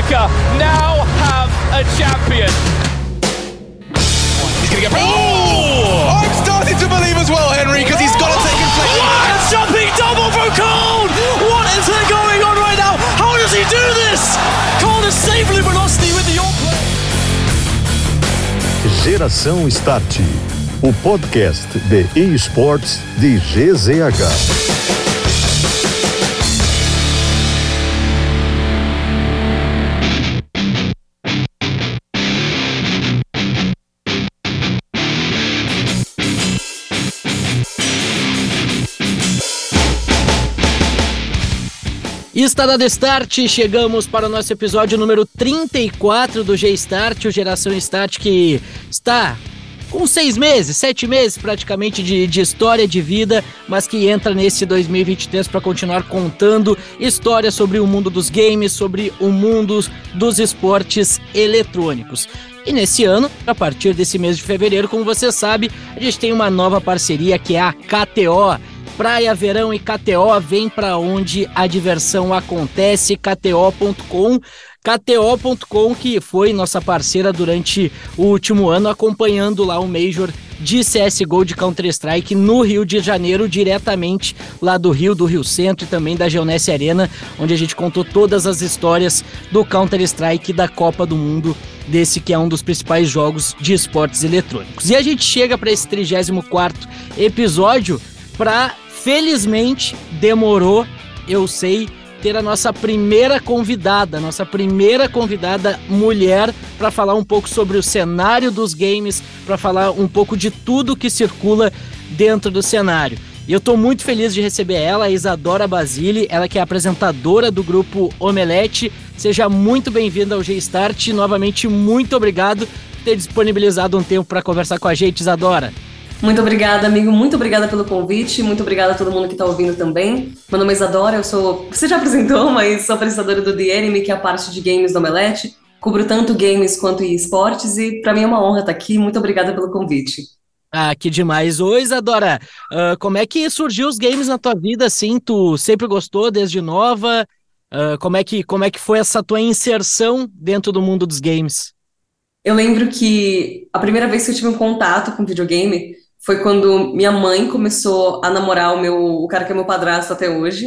America now have a champion. He's going to get. Oh! I'm starting to believe as well, Henry, because he's got to take inflection. What a jumping double from Cole! What is going on right now? How does he do this? Cole is safely velocity with the on play. Geração Start, o podcast de esportes de GZH. Está dado start, chegamos para o nosso episódio número 34 do G-Start, o Geração Start, que está com seis meses, sete meses praticamente de, de história de vida, mas que entra nesse 2023 para continuar contando histórias sobre o mundo dos games, sobre o mundo dos esportes eletrônicos. E nesse ano, a partir desse mês de fevereiro, como você sabe, a gente tem uma nova parceria que é a KTO. Praia, verão e KTO vem para onde a diversão acontece, kto.com. KTO.com, que foi nossa parceira durante o último ano, acompanhando lá o Major de CSGO de Counter-Strike no Rio de Janeiro, diretamente lá do Rio, do Rio Centro e também da Geonesse Arena, onde a gente contou todas as histórias do Counter-Strike da Copa do Mundo, desse que é um dos principais jogos de esportes eletrônicos. E a gente chega para esse 34 episódio para felizmente demorou, eu sei, ter a nossa primeira convidada, nossa primeira convidada mulher para falar um pouco sobre o cenário dos games, para falar um pouco de tudo que circula dentro do cenário. E eu estou muito feliz de receber ela, a Isadora Basile, ela que é apresentadora do grupo Omelete. Seja muito bem-vinda ao G-Start. Novamente, muito obrigado por ter disponibilizado um tempo para conversar com a gente, Isadora. Muito obrigada, amigo. Muito obrigada pelo convite. Muito obrigada a todo mundo que está ouvindo também. Meu nome é Isadora, eu sou. Você já apresentou, mas sou apresentadora do The Enemy, que é a parte de games do Omelete. Cubro tanto games quanto esportes e para mim é uma honra estar aqui. Muito obrigada pelo convite. Ah, que demais. Oi, Isadora. Uh, como é que surgiu os games na tua vida, assim? Tu sempre gostou desde nova? Uh, como, é que, como é que foi essa tua inserção dentro do mundo dos games? Eu lembro que a primeira vez que eu tive um contato com videogame foi quando minha mãe começou a namorar o meu, o cara que é meu padrasto até hoje,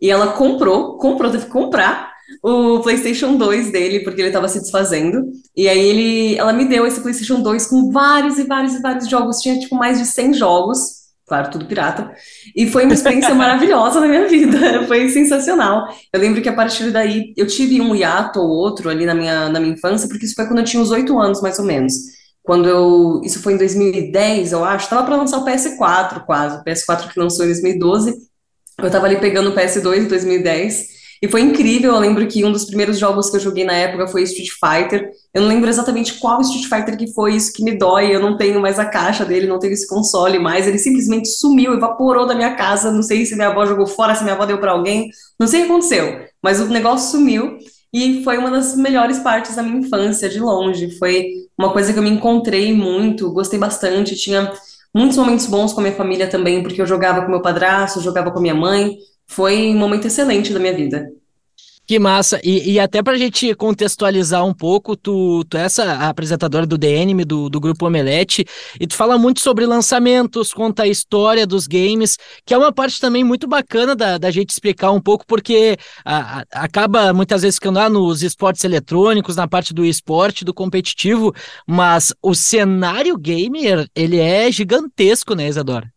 e ela comprou, comprou, teve que comprar o PlayStation 2 dele, porque ele estava se desfazendo. E aí ele, ela me deu esse PlayStation 2 com vários e vários e vários jogos, tinha tipo mais de 100 jogos. Claro, tudo pirata. E foi uma experiência maravilhosa na minha vida. Foi sensacional. Eu lembro que a partir daí eu tive um hiato ou outro ali na minha, na minha infância, porque isso foi quando eu tinha uns 8 anos, mais ou menos quando eu. Isso foi em 2010, eu acho. Tava para lançar o PS4 quase. O PS4 que lançou em 2012. Eu tava ali pegando o PS2 em 2010. E foi incrível. Eu lembro que um dos primeiros jogos que eu joguei na época foi Street Fighter. Eu não lembro exatamente qual Street Fighter que foi isso que me dói. Eu não tenho mais a caixa dele, não tenho esse console mais. Ele simplesmente sumiu, evaporou da minha casa. Não sei se minha avó jogou fora, se minha avó deu para alguém. Não sei o que aconteceu. Mas o negócio sumiu. E foi uma das melhores partes da minha infância, de longe. Foi uma coisa que eu me encontrei muito, gostei bastante, tinha muitos momentos bons com a minha família também, porque eu jogava com meu padrasto, jogava com minha mãe, foi um momento excelente da minha vida. Que massa! E, e até para a gente contextualizar um pouco, tu, tu é essa apresentadora do DNM, do, do Grupo Omelete, e tu fala muito sobre lançamentos, conta a história dos games, que é uma parte também muito bacana da, da gente explicar um pouco, porque a, a, acaba muitas vezes ficando lá nos esportes eletrônicos, na parte do esporte, do competitivo, mas o cenário gamer, ele é gigantesco, né, Isadora?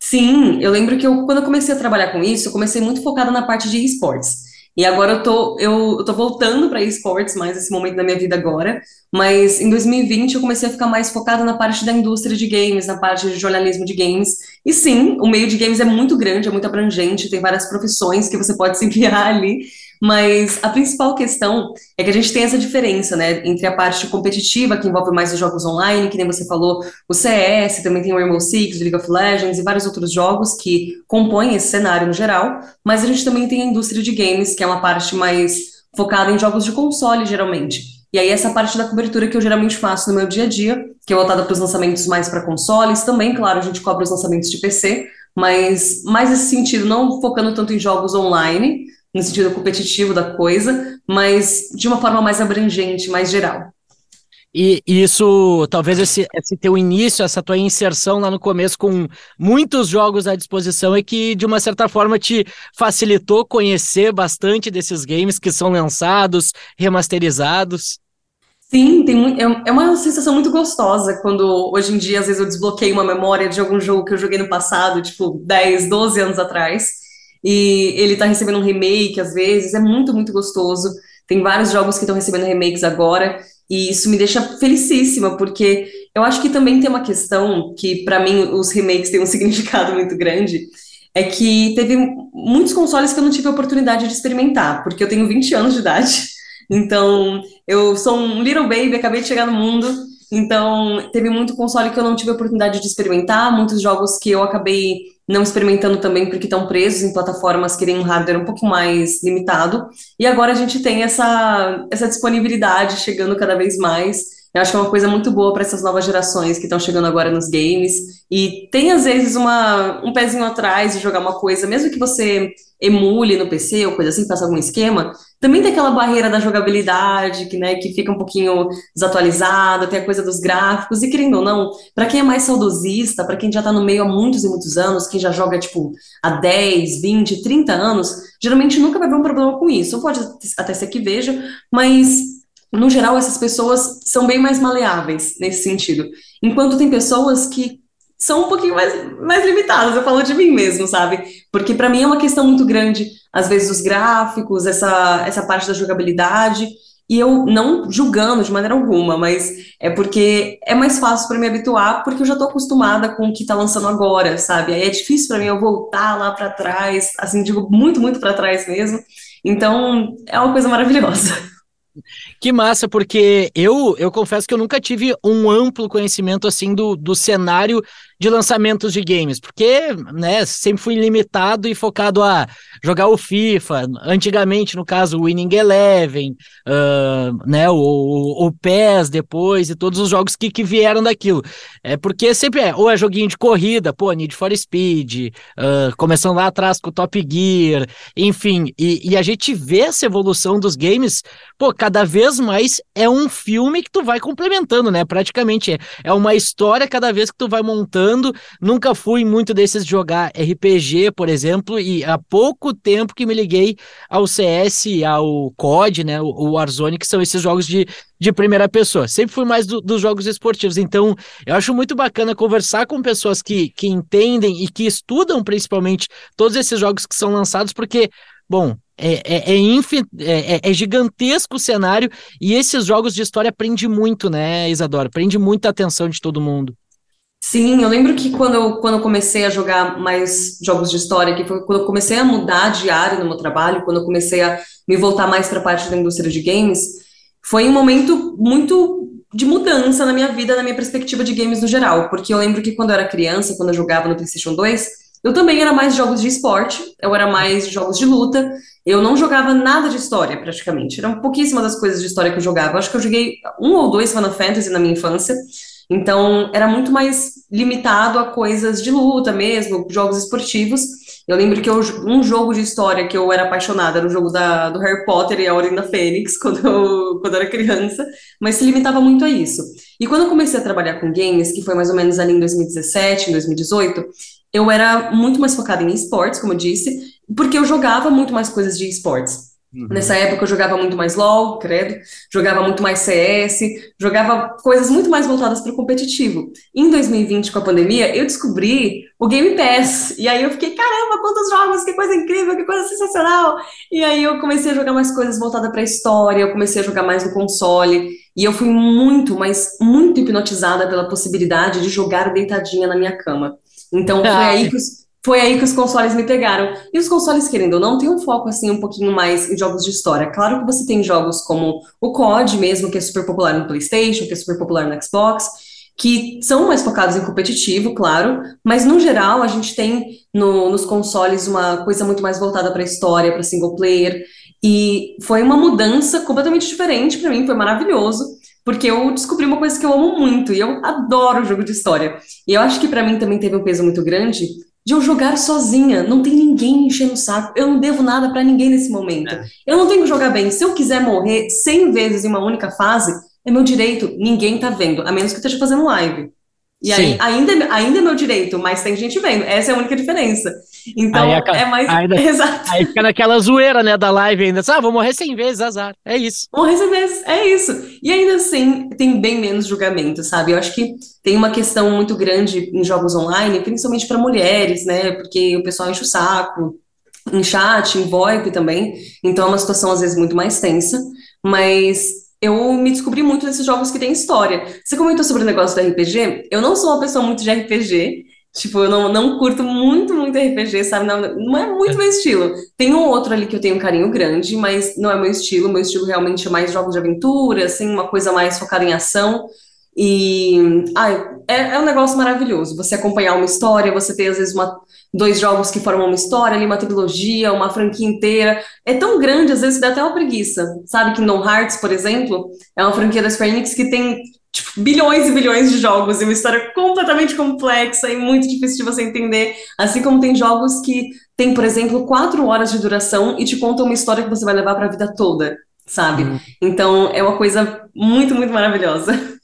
Sim, eu lembro que eu, quando eu comecei a trabalhar com isso, eu comecei muito focada na parte de esportes. E agora eu tô, eu, eu tô voltando para esportes mais esse momento da minha vida agora, mas em 2020 eu comecei a ficar mais focada na parte da indústria de games, na parte de jornalismo de games. E sim, o meio de games é muito grande, é muito abrangente, tem várias profissões que você pode se enviar ali. Mas a principal questão é que a gente tem essa diferença, né, entre a parte competitiva, que envolve mais os jogos online, que nem você falou, o CS, também tem o Rainbow Six, o League of Legends e vários outros jogos que compõem esse cenário no geral, mas a gente também tem a indústria de games, que é uma parte mais focada em jogos de console, geralmente. E aí, essa parte da cobertura que eu geralmente faço no meu dia a dia, que é voltada para os lançamentos mais para consoles, também, claro, a gente cobre os lançamentos de PC, mas mais nesse sentido, não focando tanto em jogos online, no sentido competitivo da coisa, mas de uma forma mais abrangente, mais geral. E isso, talvez esse, esse teu início, essa tua inserção lá no começo com muitos jogos à disposição é que, de uma certa forma, te facilitou conhecer bastante desses games que são lançados, remasterizados. Sim, tem, é, é uma sensação muito gostosa quando hoje em dia, às vezes, eu desbloqueio uma memória de algum jogo que eu joguei no passado, tipo 10, 12 anos atrás, e ele tá recebendo um remake às vezes, é muito, muito gostoso. Tem vários jogos que estão recebendo remakes agora, e isso me deixa felicíssima, porque eu acho que também tem uma questão que, para mim, os remakes têm um significado muito grande, é que teve muitos consoles que eu não tive a oportunidade de experimentar, porque eu tenho 20 anos de idade, então eu sou um little baby, acabei de chegar no mundo, então teve muito console que eu não tive a oportunidade de experimentar, muitos jogos que eu acabei não experimentando também porque estão presos em plataformas que têm um hardware um pouco mais limitado. E agora a gente tem essa, essa disponibilidade chegando cada vez mais. Eu acho que é uma coisa muito boa para essas novas gerações que estão chegando agora nos games. E tem, às vezes, uma, um pezinho atrás de jogar uma coisa, mesmo que você emule no PC ou coisa assim, faça algum esquema, também tem aquela barreira da jogabilidade, que, né, que fica um pouquinho desatualizada, tem a coisa dos gráficos, e querendo ou não, para quem é mais saudosista, para quem já está no meio há muitos e muitos anos, quem já joga, tipo, há 10, 20, 30 anos, geralmente nunca vai ver um problema com isso. Pode até ser que veja, mas no geral, essas pessoas são bem mais maleáveis nesse sentido. Enquanto tem pessoas que são um pouquinho mais, mais limitadas, eu falo de mim mesmo, sabe? Porque para mim é uma questão muito grande, às vezes, os gráficos, essa, essa parte da jogabilidade, e eu não julgando de maneira alguma, mas é porque é mais fácil para me habituar, porque eu já estou acostumada com o que está lançando agora, sabe? Aí é difícil para mim eu voltar lá para trás, assim, digo muito, muito para trás mesmo. Então, é uma coisa maravilhosa. Que massa, porque eu, eu confesso que eu nunca tive um amplo conhecimento assim do, do cenário de lançamentos de games, porque né, sempre fui limitado e focado a jogar o FIFA, antigamente, no caso, o Winning Eleven, uh, né, o, o, PES depois e todos os jogos que, que vieram daquilo. É porque sempre é, ou é joguinho de corrida, pô, Need for Speed, uh, começando lá atrás com o Top Gear, enfim, e, e a gente vê essa evolução dos games, pô, cada vez mais é um filme que tu vai complementando, né, praticamente é, é uma história cada vez que tu vai montando. Nunca fui muito desses de jogar RPG, por exemplo, e há pouco tempo que me liguei ao CS, ao COD, né, o Warzone, que são esses jogos de, de primeira pessoa. Sempre fui mais do, dos jogos esportivos, então eu acho muito bacana conversar com pessoas que, que entendem e que estudam principalmente todos esses jogos que são lançados, porque, bom, é, é, é, é, é, gigantesco o cenário e esses jogos de história prende muito, né, Isadora? Prende muita atenção de todo mundo. Sim, eu lembro que quando eu, quando eu comecei a jogar mais jogos de história, que foi quando eu comecei a mudar de área no meu trabalho, quando eu comecei a me voltar mais para a parte da indústria de games, foi um momento muito de mudança na minha vida, na minha perspectiva de games no geral. Porque eu lembro que quando eu era criança, quando eu jogava no PlayStation 2, eu também era mais jogos de esporte, eu era mais jogos de luta, eu não jogava nada de história, praticamente. Eram pouquíssimas as coisas de história que eu jogava. Eu acho que eu joguei um ou dois Final Fantasy na minha infância. Então, era muito mais limitado a coisas de luta mesmo, jogos esportivos. Eu lembro que eu, um jogo de história que eu era apaixonada era o jogo da, do Harry Potter e a Ordem da Fênix, quando eu, quando eu era criança, mas se limitava muito a isso. E quando eu comecei a trabalhar com games, que foi mais ou menos ali em 2017, em 2018, eu era muito mais focada em esportes, como eu disse, porque eu jogava muito mais coisas de esportes. Uhum. Nessa época eu jogava muito mais LOL, credo, jogava muito mais CS, jogava coisas muito mais voltadas para o competitivo. Em 2020, com a pandemia, eu descobri o Game Pass. E aí eu fiquei, caramba, quantos jogos, que coisa incrível, que coisa sensacional. E aí eu comecei a jogar mais coisas voltadas para a história, eu comecei a jogar mais no console. E eu fui muito, mas muito hipnotizada pela possibilidade de jogar deitadinha na minha cama. Então foi aí que os foi aí que os consoles me pegaram. E os consoles, querendo ou não, tem um foco assim um pouquinho mais em jogos de história. Claro que você tem jogos como o COD mesmo, que é super popular no PlayStation, que é super popular no Xbox, que são mais focados em competitivo, claro, mas no geral a gente tem no, nos consoles uma coisa muito mais voltada para a história, para single player. E foi uma mudança completamente diferente para mim, foi maravilhoso porque eu descobri uma coisa que eu amo muito e eu adoro jogo de história. E eu acho que para mim também teve um peso muito grande, de eu jogar sozinha. Não tem ninguém enchendo o saco. Eu não devo nada para ninguém nesse momento. É. Eu não tenho que jogar bem. Se eu quiser morrer 100 vezes em uma única fase, é meu direito. Ninguém tá vendo, a menos que esteja fazendo live. E aí, ainda, ainda é meu direito, mas tem gente vendo. Essa é a única diferença. Então, é mais. Ainda, Exato. Aí fica naquela zoeira, né, da live ainda. Ah, vou morrer 100 vezes, azar. É isso. Morrer 100 vezes, é isso. E ainda assim, tem bem menos julgamento, sabe? Eu acho que tem uma questão muito grande em jogos online, principalmente para mulheres, né? Porque o pessoal enche o saco, em chat, em VoIP também. Então, é uma situação, às vezes, muito mais tensa. Mas eu me descobri muito nesses jogos que tem história. Você comentou sobre o negócio do RPG. Eu não sou uma pessoa muito de RPG. Tipo, eu não, não curto muito, muito RPG, sabe? Não, não é muito meu estilo. Tem um outro ali que eu tenho um carinho grande, mas não é meu estilo. Meu estilo realmente é mais jogos de aventura, assim, uma coisa mais focada em ação. E ai, é, é um negócio maravilhoso. Você acompanhar uma história, você ter às vezes uma, dois jogos que formam uma história, ali, uma trilogia, uma franquia inteira. É tão grande, às vezes dá até uma preguiça. Sabe que No Hearts, por exemplo, é uma franquia da Square Enix que tem tipo, bilhões e bilhões de jogos e uma história completamente complexa e muito difícil de você entender. Assim como tem jogos que tem, por exemplo, quatro horas de duração e te contam uma história que você vai levar para a vida toda, sabe? Uhum. Então é uma coisa muito, muito maravilhosa.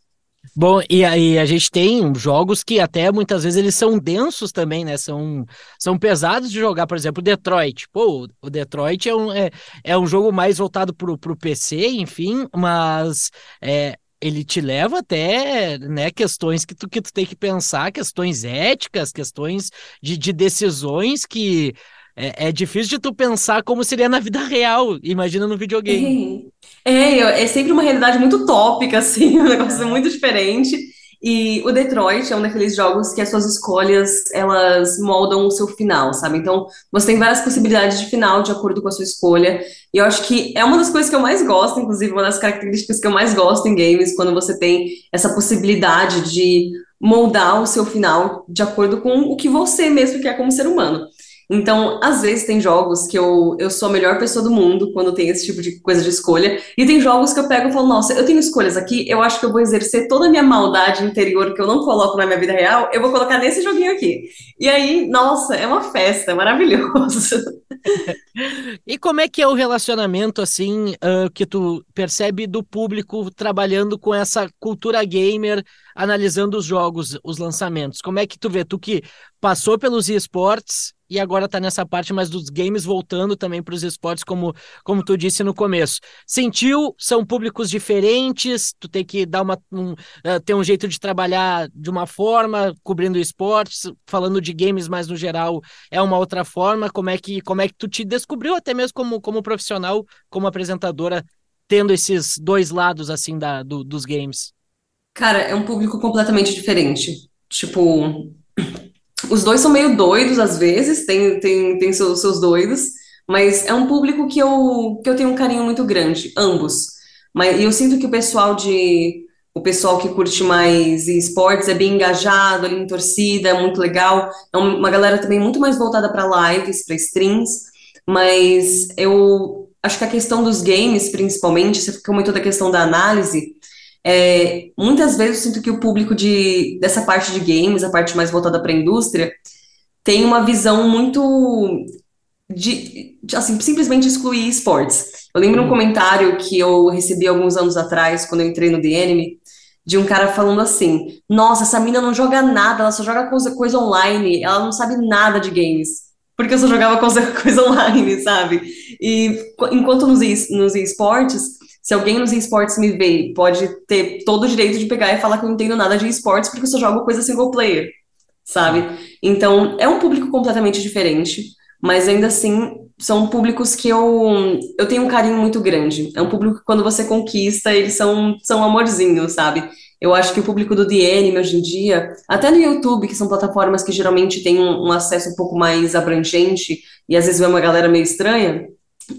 Bom, e aí a gente tem jogos que até muitas vezes eles são densos também, né? São, são pesados de jogar, por exemplo, Detroit. Pô, o Detroit é um, é, é um jogo mais voltado pro, pro PC, enfim, mas é, ele te leva até né, questões que tu, que tu tem que pensar, questões éticas, questões de, de decisões que é, é, difícil de tu pensar como seria na vida real, imagina no videogame. É, é, é sempre uma realidade muito utópica, assim, um negócio muito diferente. E o Detroit é um daqueles jogos que as suas escolhas, elas moldam o seu final, sabe? Então, você tem várias possibilidades de final de acordo com a sua escolha. E eu acho que é uma das coisas que eu mais gosto, inclusive uma das características que eu mais gosto em games, quando você tem essa possibilidade de moldar o seu final de acordo com o que você mesmo quer como ser humano. Então, às vezes tem jogos que eu, eu sou a melhor pessoa do mundo quando tem esse tipo de coisa de escolha, e tem jogos que eu pego e falo, nossa, eu tenho escolhas aqui, eu acho que eu vou exercer toda a minha maldade interior que eu não coloco na minha vida real, eu vou colocar nesse joguinho aqui. E aí, nossa, é uma festa, é maravilhoso. e como é que é o relacionamento, assim, uh, que tu percebe do público trabalhando com essa cultura gamer, analisando os jogos, os lançamentos? Como é que tu vê? Tu que passou pelos esportes e agora está nessa parte mais dos games voltando também para os esportes, como, como tu disse no começo. Sentiu? São públicos diferentes, tu tem que dar uma, um, uh, ter um jeito de trabalhar de uma forma, cobrindo esportes, falando de games mais no geral, é uma outra forma. Como é que, como é que tu te descobriu até mesmo como, como profissional, como apresentadora, tendo esses dois lados assim da, do, dos games? Cara, é um público completamente diferente. Tipo, os dois são meio doidos às vezes, tem, tem, tem seus, seus doidos, mas é um público que eu, que eu tenho um carinho muito grande, ambos. Mas eu sinto que o pessoal de o pessoal que curte mais esportes é bem engajado ali em torcida, é muito legal. É uma galera também muito mais voltada para lives, para streams, mas eu acho que a questão dos games, principalmente, você comentou da questão da análise, é, muitas vezes eu sinto que o público de, dessa parte de games, a parte mais voltada para a indústria, tem uma visão muito de, de, assim, simplesmente excluir esportes. Eu lembro um uhum. comentário que eu recebi alguns anos atrás, quando eu entrei no The Enemy, de um cara falando assim: Nossa, essa mina não joga nada, ela só joga coisa, coisa online, ela não sabe nada de games. Porque eu só jogava coisa, online, sabe? E enquanto nos, nos esportes, se alguém nos esportes me vê, pode ter todo o direito de pegar e falar que eu não entendo nada de esportes porque eu só jogo coisa single player, sabe? Então, é um público completamente diferente, mas ainda assim são públicos que eu, eu tenho um carinho muito grande. É um público que quando você conquista, eles são, são amorzinhos, sabe? Eu acho que o público do The hoje em dia, até no YouTube, que são plataformas que geralmente têm um, um acesso um pouco mais abrangente e às vezes vê uma galera meio estranha,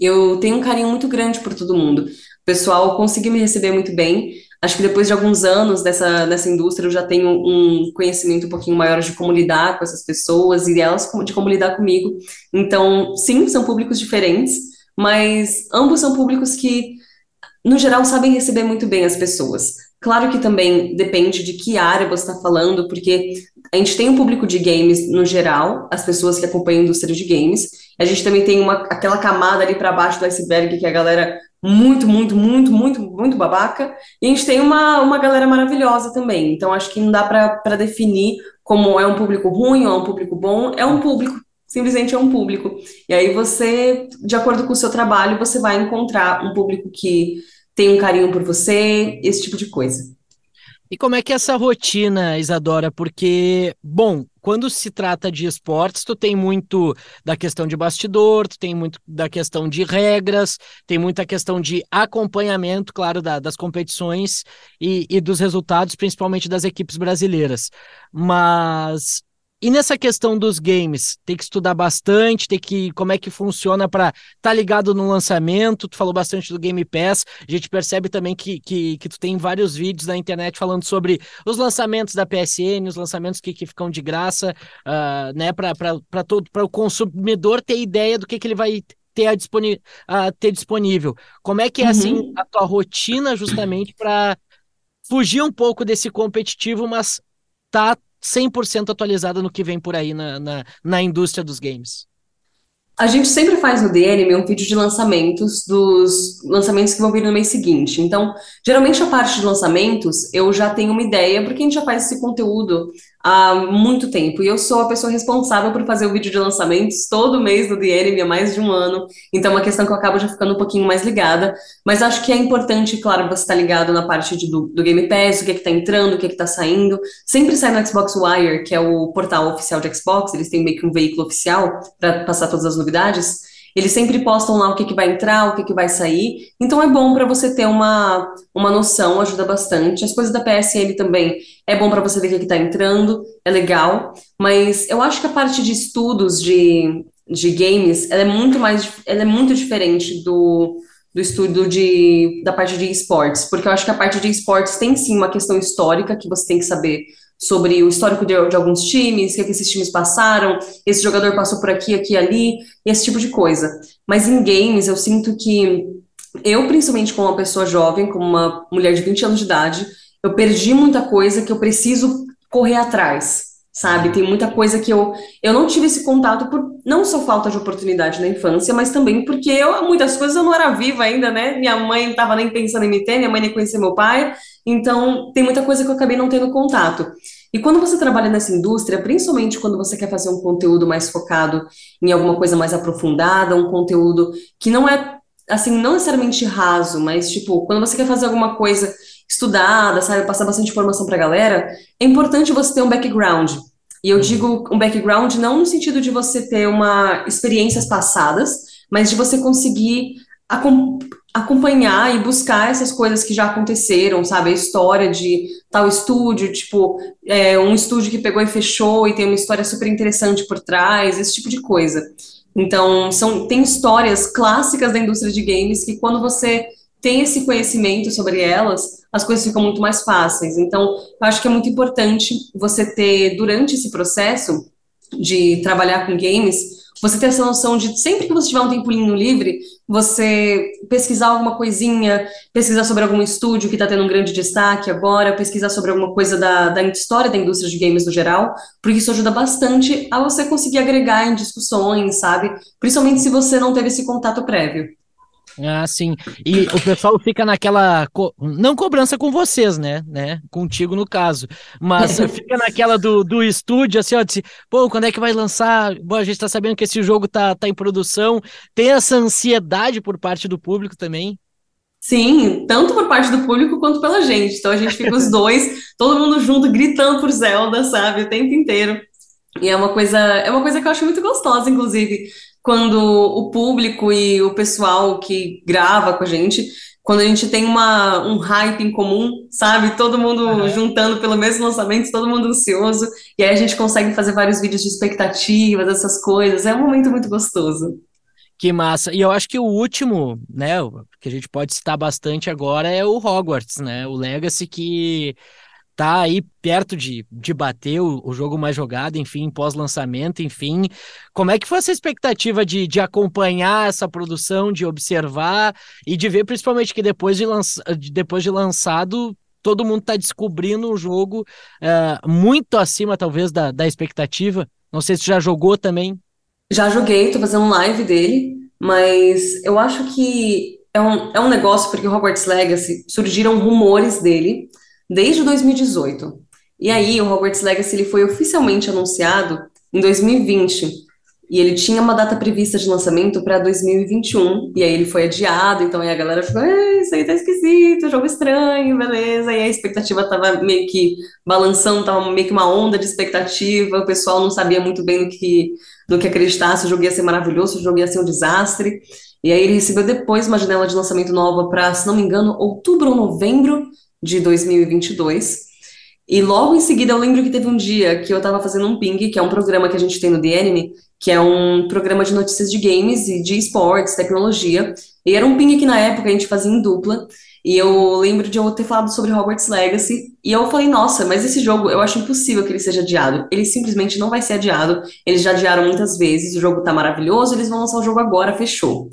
eu tenho um carinho muito grande por todo mundo. O pessoal conseguiu me receber muito bem. Acho que depois de alguns anos dessa, nessa indústria, eu já tenho um conhecimento um pouquinho maior de como lidar com essas pessoas e elas de como lidar comigo. Então, sim, são públicos diferentes, mas ambos são públicos que, no geral, sabem receber muito bem as pessoas. Claro que também depende de que área você está falando, porque a gente tem um público de games no geral, as pessoas que acompanham a indústria de games. A gente também tem uma, aquela camada ali para baixo do iceberg, que a galera muito, muito, muito, muito, muito babaca. E a gente tem uma, uma galera maravilhosa também. Então, acho que não dá para definir como é um público ruim ou é um público bom. É um público, simplesmente é um público. E aí você, de acordo com o seu trabalho, você vai encontrar um público que tem um carinho por você, esse tipo de coisa. E como é que é essa rotina, Isadora? Porque, bom, quando se trata de esportes, tu tem muito da questão de bastidor, tu tem muito da questão de regras, tem muita questão de acompanhamento, claro, da, das competições e, e dos resultados, principalmente das equipes brasileiras. Mas e nessa questão dos games, tem que estudar bastante, tem que como é que funciona para estar tá ligado no lançamento. Tu falou bastante do Game Pass. A gente percebe também que, que, que tu tem vários vídeos na internet falando sobre os lançamentos da PSN, os lançamentos que, que ficam de graça, uh, né, para todo para o consumidor ter ideia do que, que ele vai ter, a disponi uh, ter disponível. Como é que é assim, uhum. assim a tua rotina justamente para fugir um pouco desse competitivo, mas tá 100% atualizada no que vem por aí na, na, na indústria dos games. A gente sempre faz no DNM um vídeo de lançamentos dos lançamentos que vão vir no mês seguinte. Então, geralmente a parte de lançamentos eu já tenho uma ideia, porque a gente já faz esse conteúdo há muito tempo. E eu sou a pessoa responsável por fazer o vídeo de lançamentos todo mês do DNM há mais de um ano. Então, é uma questão que eu acabo já ficando um pouquinho mais ligada. Mas acho que é importante, claro, você estar tá ligado na parte de, do, do, Game Pass, o que é que tá entrando, o que é que tá saindo. Sempre sai no Xbox Wire, que é o portal oficial de Xbox, eles têm meio que um veículo oficial para passar todas as novidades. Eles sempre postam lá o que, que vai entrar, o que, que vai sair. Então é bom para você ter uma, uma noção, ajuda bastante. As coisas da PSN também é bom para você ver o que está entrando, é legal. Mas eu acho que a parte de estudos de, de games ela é muito mais ela é muito diferente do, do estudo de, da parte de esportes, porque eu acho que a parte de esportes tem sim uma questão histórica que você tem que saber sobre o histórico de, de alguns times, o que, é que esses times passaram, esse jogador passou por aqui, aqui, ali, esse tipo de coisa. Mas em games, eu sinto que eu, principalmente como uma pessoa jovem, como uma mulher de 20 anos de idade, eu perdi muita coisa que eu preciso correr atrás, sabe? Tem muita coisa que eu, eu não tive esse contato por não só falta de oportunidade na infância, mas também porque eu, muitas coisas eu não era viva ainda, né? Minha mãe não estava nem pensando em me ter, minha mãe nem conhecia meu pai, então tem muita coisa que eu acabei não tendo contato. E quando você trabalha nessa indústria, principalmente quando você quer fazer um conteúdo mais focado em alguma coisa mais aprofundada, um conteúdo que não é, assim, não necessariamente raso, mas, tipo, quando você quer fazer alguma coisa estudada, sabe, passar bastante informação pra galera, é importante você ter um background. E eu uhum. digo um background não no sentido de você ter uma experiências passadas, mas de você conseguir acompanhar e buscar essas coisas que já aconteceram, sabe? A história de tal estúdio, tipo, é, um estúdio que pegou e fechou e tem uma história super interessante por trás, esse tipo de coisa. Então, são, tem histórias clássicas da indústria de games que quando você tem esse conhecimento sobre elas, as coisas ficam muito mais fáceis. Então, eu acho que é muito importante você ter, durante esse processo de trabalhar com games, você ter essa noção de sempre que você tiver um tempolinho livre, você pesquisar alguma coisinha, pesquisar sobre algum estúdio que está tendo um grande destaque agora, pesquisar sobre alguma coisa da, da história da indústria de games no geral, porque isso ajuda bastante a você conseguir agregar em discussões, sabe? Principalmente se você não teve esse contato prévio. Ah, sim. E o pessoal fica naquela. Co... Não cobrança com vocês, né? né? Contigo no caso. Mas fica naquela do, do estúdio, assim, ó, de, pô, quando é que vai lançar? Bom, a gente tá sabendo que esse jogo tá, tá em produção. Tem essa ansiedade por parte do público também. Sim, tanto por parte do público quanto pela gente. Então a gente fica os dois, todo mundo junto, gritando por Zelda, sabe, o tempo inteiro. E é uma coisa, é uma coisa que eu acho muito gostosa, inclusive, quando o público e o pessoal que grava com a gente, quando a gente tem uma, um hype em comum, sabe? Todo mundo uhum. juntando pelo mesmo lançamento, todo mundo ansioso, e aí a gente consegue fazer vários vídeos de expectativas, essas coisas. É um momento muito gostoso. Que massa. E eu acho que o último, né, que a gente pode citar bastante agora é o Hogwarts, né? O Legacy que tá aí perto de, de bater o, o jogo mais jogado, enfim, pós-lançamento, enfim. Como é que foi essa expectativa de, de acompanhar essa produção, de observar e de ver principalmente que depois de, lança, depois de lançado todo mundo está descobrindo um jogo uh, muito acima, talvez, da, da expectativa. Não sei se já jogou também. Já joguei, tô fazendo live dele, mas eu acho que é um, é um negócio, porque o Hogwarts Legacy surgiram rumores dele desde 2018. E aí, o Hogwarts Legacy ele foi oficialmente anunciado em 2020. E ele tinha uma data prevista de lançamento para 2021, e aí ele foi adiado, então aí a galera ficou, isso aí tá esquisito, jogo estranho, beleza. E a expectativa tava meio que balançando, tava meio que uma onda de expectativa, o pessoal não sabia muito bem no que, no que acreditar, se o jogo ia ser maravilhoso, se o jogo ia ser um desastre. E aí ele recebeu depois uma janela de lançamento nova para, se não me engano, outubro ou novembro de 2022. E logo em seguida eu lembro que teve um dia que eu tava fazendo um ping, que é um programa que a gente tem no The Enemy, que é um programa de notícias de games e de esportes, tecnologia. E era um ping que na época a gente fazia em dupla. E eu lembro de eu ter falado sobre Hogwarts Legacy. E eu falei, nossa, mas esse jogo eu acho impossível que ele seja adiado. Ele simplesmente não vai ser adiado. Eles já adiaram muitas vezes, o jogo tá maravilhoso, eles vão lançar o jogo agora, fechou.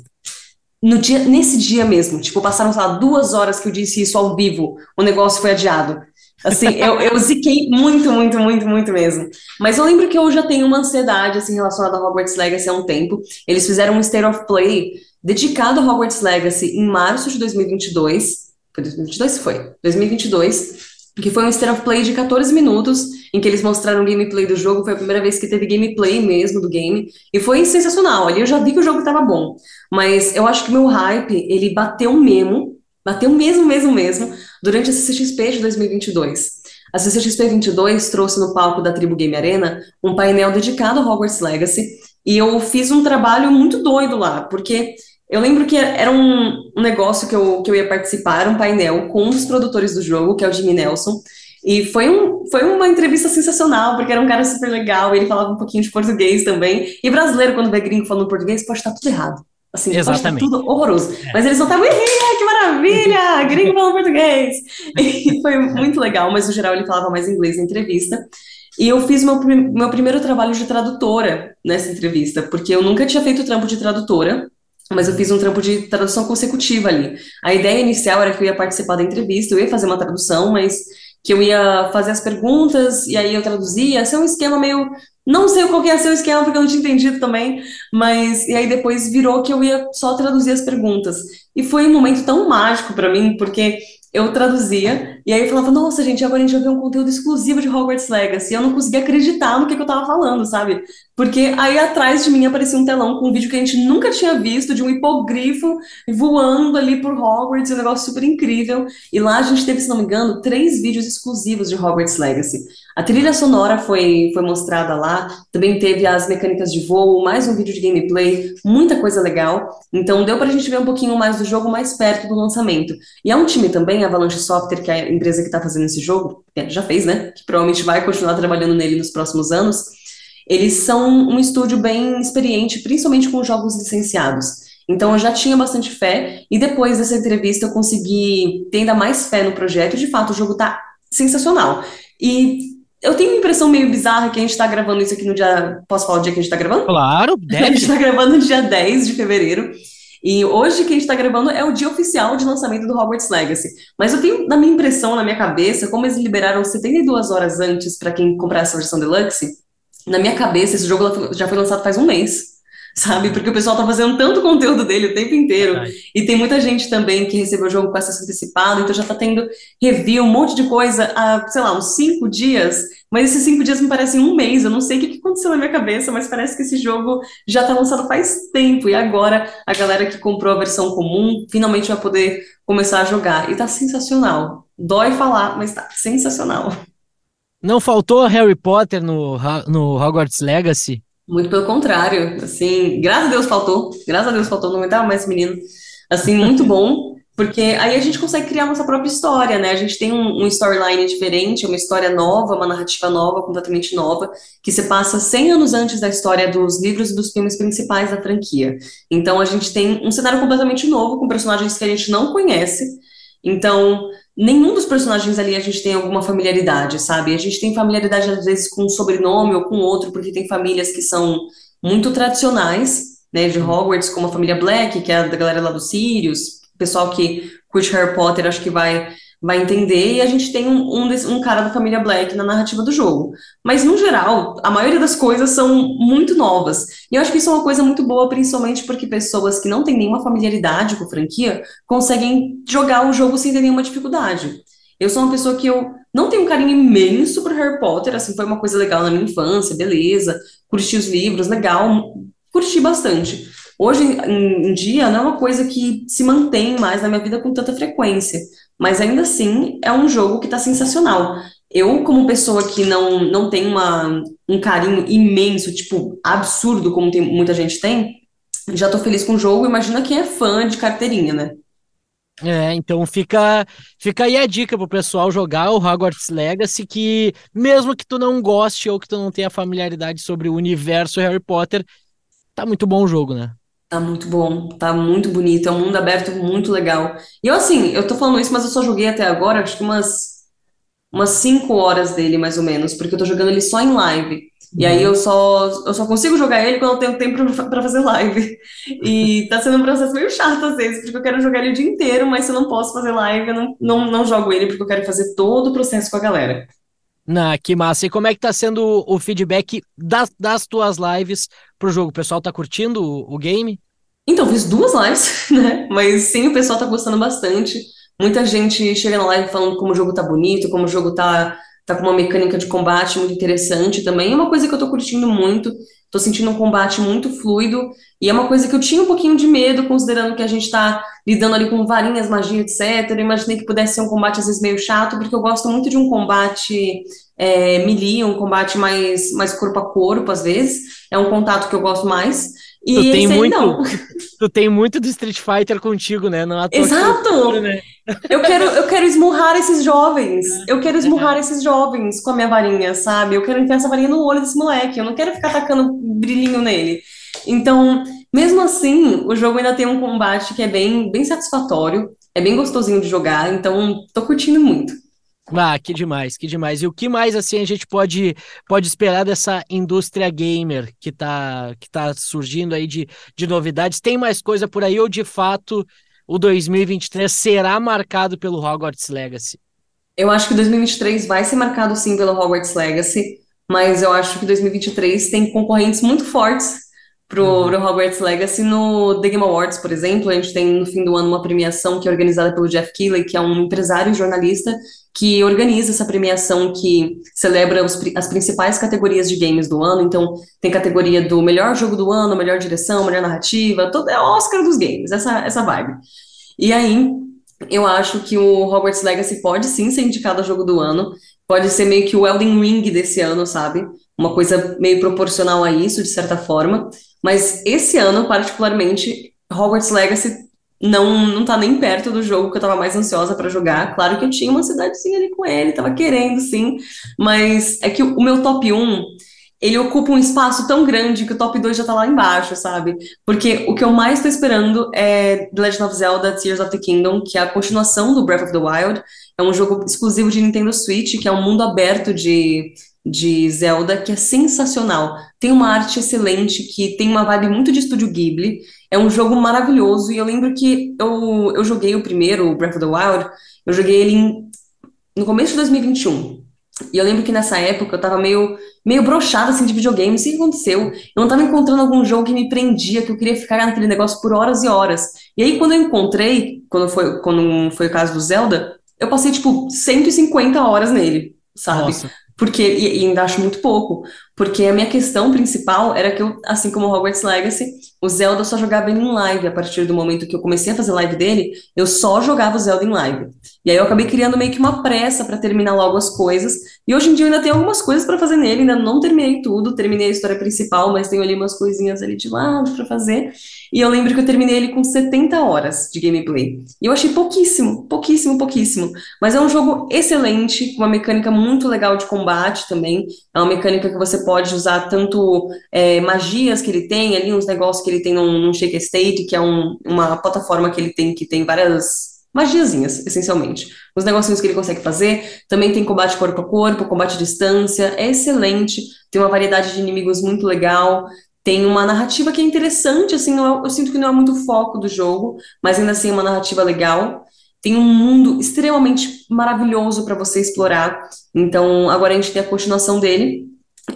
No dia, nesse dia mesmo, tipo, passaram, sei lá, duas horas que eu disse isso ao vivo, o negócio foi adiado. Assim, eu, eu ziquei muito, muito, muito, muito mesmo. Mas eu lembro que eu já tenho uma ansiedade, assim, relacionada a Hogwarts Legacy há um tempo. Eles fizeram um State of Play dedicado a Hogwarts Legacy em março de 2022. Foi 2022? Foi. 2022. Que foi um State of Play de 14 minutos, em que eles mostraram gameplay do jogo. Foi a primeira vez que teve gameplay mesmo do game. E foi sensacional. Ali eu já vi que o jogo estava bom. Mas eu acho que meu hype, ele bateu mesmo. Bateu mesmo, mesmo, mesmo durante a CCXP de 2022. A CCXP 22 trouxe no palco da Tribo Game Arena um painel dedicado a Hogwarts Legacy e eu fiz um trabalho muito doido lá, porque eu lembro que era um, um negócio que eu, que eu ia participar, um painel com um dos produtores do jogo, que é o Jimmy Nelson, e foi, um, foi uma entrevista sensacional, porque era um cara super legal, ele falava um pouquinho de português também, e brasileiro, quando vê gringo falando português, pode estar tudo errado. Assim, Exatamente. tudo horroroso. É. Mas eles só estavam, que maravilha! Gringo falando português! E foi muito legal, mas no geral ele falava mais inglês na entrevista. E eu fiz meu, meu primeiro trabalho de tradutora nessa entrevista, porque eu nunca tinha feito trampo de tradutora, mas eu fiz um trampo de tradução consecutiva ali. A ideia inicial era que eu ia participar da entrevista, eu ia fazer uma tradução, mas que eu ia fazer as perguntas e aí eu traduzia. Ia ser um esquema meio não sei qual que ser o esquema, porque eu não tinha entendido também, mas e aí depois virou que eu ia só traduzir as perguntas. E foi um momento tão mágico para mim, porque eu traduzia, e aí eu falava, nossa, gente, agora a gente vai ver um conteúdo exclusivo de Hogwarts Legacy. Eu não conseguia acreditar no que, que eu tava falando, sabe? Porque aí atrás de mim aparecia um telão com um vídeo que a gente nunca tinha visto, de um hipogrifo voando ali por Hogwarts, um negócio super incrível. E lá a gente teve, se não me engano, três vídeos exclusivos de Hogwarts Legacy. A trilha sonora foi, foi mostrada lá, também teve as mecânicas de voo, mais um vídeo de gameplay, muita coisa legal. Então deu pra gente ver um pouquinho mais do jogo mais perto do lançamento. E é um time também, Avalanche Software, que é empresa que tá fazendo esse jogo, já fez, né? Que provavelmente vai continuar trabalhando nele nos próximos anos. Eles são um estúdio bem experiente, principalmente com jogos licenciados. Então eu já tinha bastante fé, e depois dessa entrevista eu consegui ter ainda mais fé no projeto, de fato o jogo tá sensacional. E eu tenho uma impressão meio bizarra que a gente tá gravando isso aqui no dia. Posso falar o dia que a gente tá gravando? Claro, deve. A gente tá gravando no dia 10 de fevereiro. E hoje que a gente tá gravando é o dia oficial de lançamento do Hogwarts Legacy. Mas eu tenho, na minha impressão, na minha cabeça, como eles liberaram 72 horas antes para quem comprar essa versão deluxe, na minha cabeça esse jogo já foi lançado faz um mês sabe? Porque o pessoal tá fazendo tanto conteúdo dele o tempo inteiro. E tem muita gente também que recebeu o jogo com acesso antecipado, então já tá tendo review, um monte de coisa há, sei lá, uns cinco dias. Mas esses cinco dias me parecem um mês, eu não sei o que aconteceu na minha cabeça, mas parece que esse jogo já tá lançado faz tempo. E agora a galera que comprou a versão comum finalmente vai poder começar a jogar. E tá sensacional. Dói falar, mas tá sensacional. Não faltou Harry Potter no, no Hogwarts Legacy? Muito pelo contrário, assim, graças a Deus faltou, graças a Deus faltou, não aguentava mais esse menino. Assim, muito bom, porque aí a gente consegue criar nossa própria história, né? A gente tem um, um storyline diferente, uma história nova, uma narrativa nova, completamente nova, que se passa 100 anos antes da história dos livros e dos filmes principais da franquia. Então a gente tem um cenário completamente novo, com personagens que a gente não conhece. Então, nenhum dos personagens ali a gente tem alguma familiaridade, sabe? A gente tem familiaridade às vezes com um sobrenome ou com outro, porque tem famílias que são muito tradicionais, né, de Hogwarts, como a família Black, que é da galera lá do Sirius, o pessoal que curte Harry Potter, acho que vai vai entender, e a gente tem um, um, um cara da família Black na narrativa do jogo. Mas, no geral, a maioria das coisas são muito novas. E eu acho que isso é uma coisa muito boa, principalmente porque pessoas que não têm nenhuma familiaridade com franquia conseguem jogar o jogo sem ter nenhuma dificuldade. Eu sou uma pessoa que eu não tenho um carinho imenso por Harry Potter, assim, foi uma coisa legal na minha infância, beleza, curti os livros, legal, curti bastante. Hoje em dia não é uma coisa que se mantém mais na minha vida com tanta frequência, mas ainda assim é um jogo que está sensacional. Eu, como pessoa que não, não tem uma, um carinho imenso, tipo, absurdo, como tem, muita gente tem, já tô feliz com o jogo. Imagina quem é fã de carteirinha, né? É, então fica, fica aí a dica pro pessoal jogar o Hogwarts Legacy, que mesmo que tu não goste ou que tu não tenha familiaridade sobre o universo Harry Potter, tá muito bom o jogo, né? Tá muito bom, tá muito bonito, é um mundo aberto muito legal. E eu, assim, eu tô falando isso, mas eu só joguei até agora, acho que umas, umas 5 horas dele, mais ou menos, porque eu tô jogando ele só em live. E aí eu só, eu só consigo jogar ele quando eu tenho tempo pra fazer live. E tá sendo um processo meio chato às vezes, porque eu quero jogar ele o dia inteiro, mas se eu não posso fazer live, eu não, não, não jogo ele, porque eu quero fazer todo o processo com a galera. Na, que massa. E como é que tá sendo o, feedback das, das tuas lives pro jogo? O pessoal tá curtindo o, o game? Então, fiz duas lives, né? Mas sim, o pessoal tá gostando bastante. Muita gente chega na live falando como o jogo tá bonito, como o jogo tá, tá com uma mecânica de combate muito interessante também. É uma coisa que eu tô curtindo muito. Tô sentindo um combate muito fluido. E é uma coisa que eu tinha um pouquinho de medo, considerando que a gente tá lidando ali com varinhas, magia, etc. Eu imaginei que pudesse ser um combate às vezes meio chato, porque eu gosto muito de um combate é, melee, um combate mais, mais corpo a corpo, às vezes. É um contato que eu gosto mais. E Tu tem aí muito, não. tu tem muito do Street Fighter contigo, né? Não Exato! né? Eu quero, eu quero esmurrar esses jovens. Eu quero esmurrar esses jovens com a minha varinha, sabe? Eu quero enfiar essa varinha no olho desse moleque. Eu não quero ficar tacando brilhinho nele. Então, mesmo assim, o jogo ainda tem um combate que é bem, bem satisfatório. É bem gostosinho de jogar. Então, tô curtindo muito. Ah, que demais, que demais. E o que mais assim a gente pode pode esperar dessa indústria gamer que tá que tá surgindo aí de, de novidades? Tem mais coisa por aí ou de fato o 2023 será marcado pelo Hogwarts Legacy? Eu acho que 2023 vai ser marcado sim pelo Hogwarts Legacy, mas eu acho que 2023 tem concorrentes muito fortes pro, pro Hogwarts Legacy no The Game Awards, por exemplo. A gente tem no fim do ano uma premiação que é organizada pelo Jeff Keighley, que é um empresário e jornalista que organiza essa premiação que celebra os as principais categorias de games do ano. Então, tem categoria do melhor jogo do ano, melhor direção, melhor narrativa, todo é o Oscar dos games, essa, essa vibe. E aí, eu acho que o Hogwarts Legacy pode sim ser indicado a jogo do ano. Pode ser meio que o Elden Ring desse ano, sabe? Uma coisa meio proporcional a isso, de certa forma. Mas esse ano, particularmente, Hogwarts Legacy não, não tá nem perto do jogo que eu tava mais ansiosa pra jogar. Claro que eu tinha uma cidadezinha ali com ele, tava querendo, sim. Mas é que o, o meu top 1, ele ocupa um espaço tão grande que o top 2 já tá lá embaixo, sabe? Porque o que eu mais tô esperando é The Legend of Zelda Tears of the Kingdom, que é a continuação do Breath of the Wild. É um jogo exclusivo de Nintendo Switch, que é um mundo aberto de, de Zelda, que é sensacional. Tem uma arte excelente, que tem uma vibe muito de estúdio Ghibli. É um jogo maravilhoso. E eu lembro que eu, eu joguei o primeiro, o Breath of the Wild, eu joguei ele em- no começo de 2021. E eu lembro que nessa época eu tava meio, meio broxada assim de videogame, não sei o que aconteceu. Eu não tava encontrando algum jogo que me prendia, que eu queria ficar naquele negócio por horas e horas. E aí, quando eu encontrei, quando foi, quando foi o caso do Zelda, eu passei tipo 150 horas nele, sabe? Nossa. Porque, e, ainda acho muito pouco, porque a minha questão principal era que eu, assim como Hogwarts Legacy, o Zelda eu só jogava ele em live. A partir do momento que eu comecei a fazer live dele, eu só jogava o Zelda em live. E aí eu acabei criando meio que uma pressa pra terminar logo as coisas. E hoje em dia eu ainda tenho algumas coisas pra fazer nele, ainda não terminei tudo, terminei a história principal, mas tenho ali umas coisinhas ali de lado pra fazer. E eu lembro que eu terminei ele com 70 horas de gameplay. E eu achei pouquíssimo, pouquíssimo, pouquíssimo. Mas é um jogo excelente, com uma mecânica muito legal de combate também. É uma mecânica que você pode usar tanto é, magias que ele tem, ali uns negócios que ele tem num Shake State, que é um- uma plataforma que ele tem que tem várias magiazinhas, essencialmente. Os negocinhos que ele consegue fazer. Também tem combate corpo a corpo, combate à distância. É excelente. Tem uma variedade de inimigos muito legal. Tem uma narrativa que é interessante, assim, é- eu sinto que não é muito o foco do jogo, mas ainda assim é uma narrativa legal. tem um mundo extremamente maravilhoso para você explorar. Então, agora a gente tem a continuação dele.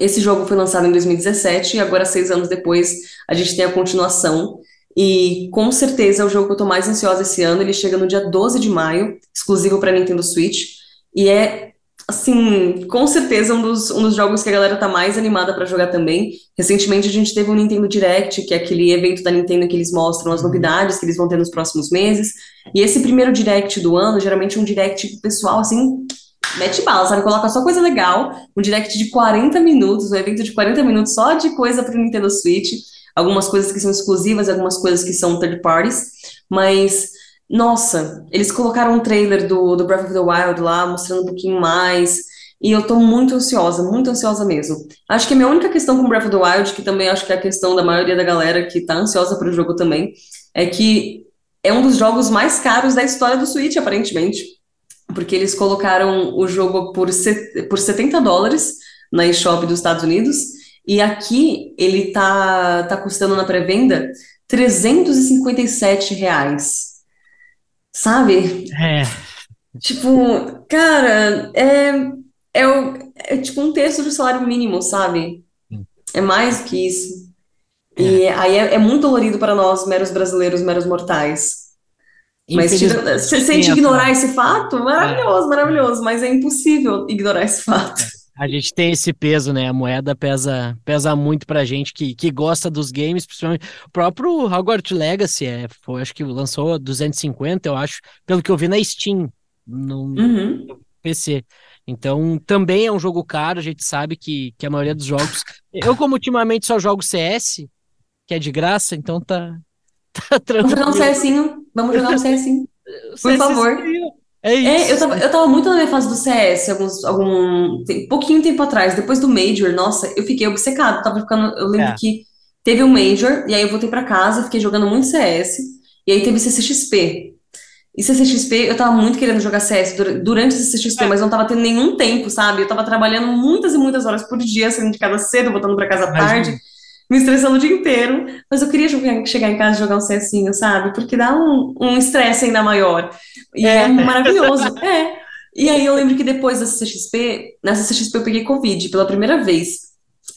Esse jogo foi lançado em 2017 e agora, seis anos depois, a gente tem a continuação. E com certeza é o jogo que eu tô mais ansiosa esse ano. Ele chega no dia 12 de maio, exclusivo para Nintendo Switch. E é, assim, com certeza um dos, um dos jogos que a galera tá mais animada para jogar também. Recentemente a gente teve um Nintendo Direct, que é aquele evento da Nintendo que eles mostram as novidades que eles vão ter nos próximos meses. E esse primeiro Direct do ano, geralmente é um Direct pessoal, assim, mete bala, sabe? Coloca só coisa legal, um Direct de 40 minutos, um evento de 40 minutos só de coisa pro Nintendo Switch algumas coisas que são exclusivas, algumas coisas que são third parties, mas nossa, eles colocaram um trailer do, do Breath of the Wild lá, mostrando um pouquinho mais, e eu tô muito ansiosa, muito ansiosa mesmo. Acho que a minha única questão com Breath of the Wild, que também acho que é a questão da maioria da galera que tá ansiosa pro jogo também, é que é um dos jogos mais caros da história do Switch, aparentemente. Porque eles colocaram o jogo por, por 70 dólares na eShop dos Estados Unidos e aqui ele tá, tá custando na pré-venda 357 reais. Sabe? É. Tipo, cara, é, é, o, é tipo um terço do salário mínimo, sabe? É mais do que isso. E é. aí é, é, muito dolorido para nós, meros brasileiros, meros mortais. Mas tira, se, se a gente ignorar esse fato, maravilhoso, é. maravilhoso, mas é impossível ignorar esse fato. É. A gente tem esse peso, né? A moeda pesa, pesa muito pra gente que, que gosta dos games, principalmente o próprio Hogwarts Legacy, é, foi, acho que lançou 250, eu acho, pelo que eu vi na Steam, no, uhum. no PC. Então, também é um jogo caro, a gente sabe que, que a maioria dos jogos. Eu, como ultimamente só jogo CS, que é de graça, então tá, tá tranquilo. Vamos jogar um CSinho, vamos jogar um CSinho. Por CS favor. É isso. É, eu tava, eu tava muito na minha fase do CS, alguns, algum tem, pouquinho tempo atrás, depois do Major, nossa, eu fiquei obcecado, tava ficando, eu lembro é. que teve um Major, e aí eu voltei para casa, fiquei jogando muito CS, e aí teve CCXP. E CCXP, eu tava muito querendo jogar CS durante o CCXP, é. mas não tava tendo nenhum tempo, sabe? Eu tava trabalhando muitas e muitas horas por dia, saindo de casa cedo, voltando para casa tarde. Me estressando o dia inteiro, mas eu queria jogar, chegar em casa e jogar um CSinho, sabe? Porque dá um estresse um ainda maior. E é, é maravilhoso. é. E aí eu lembro que depois da CXP, nessa CXP eu peguei Covid pela primeira vez.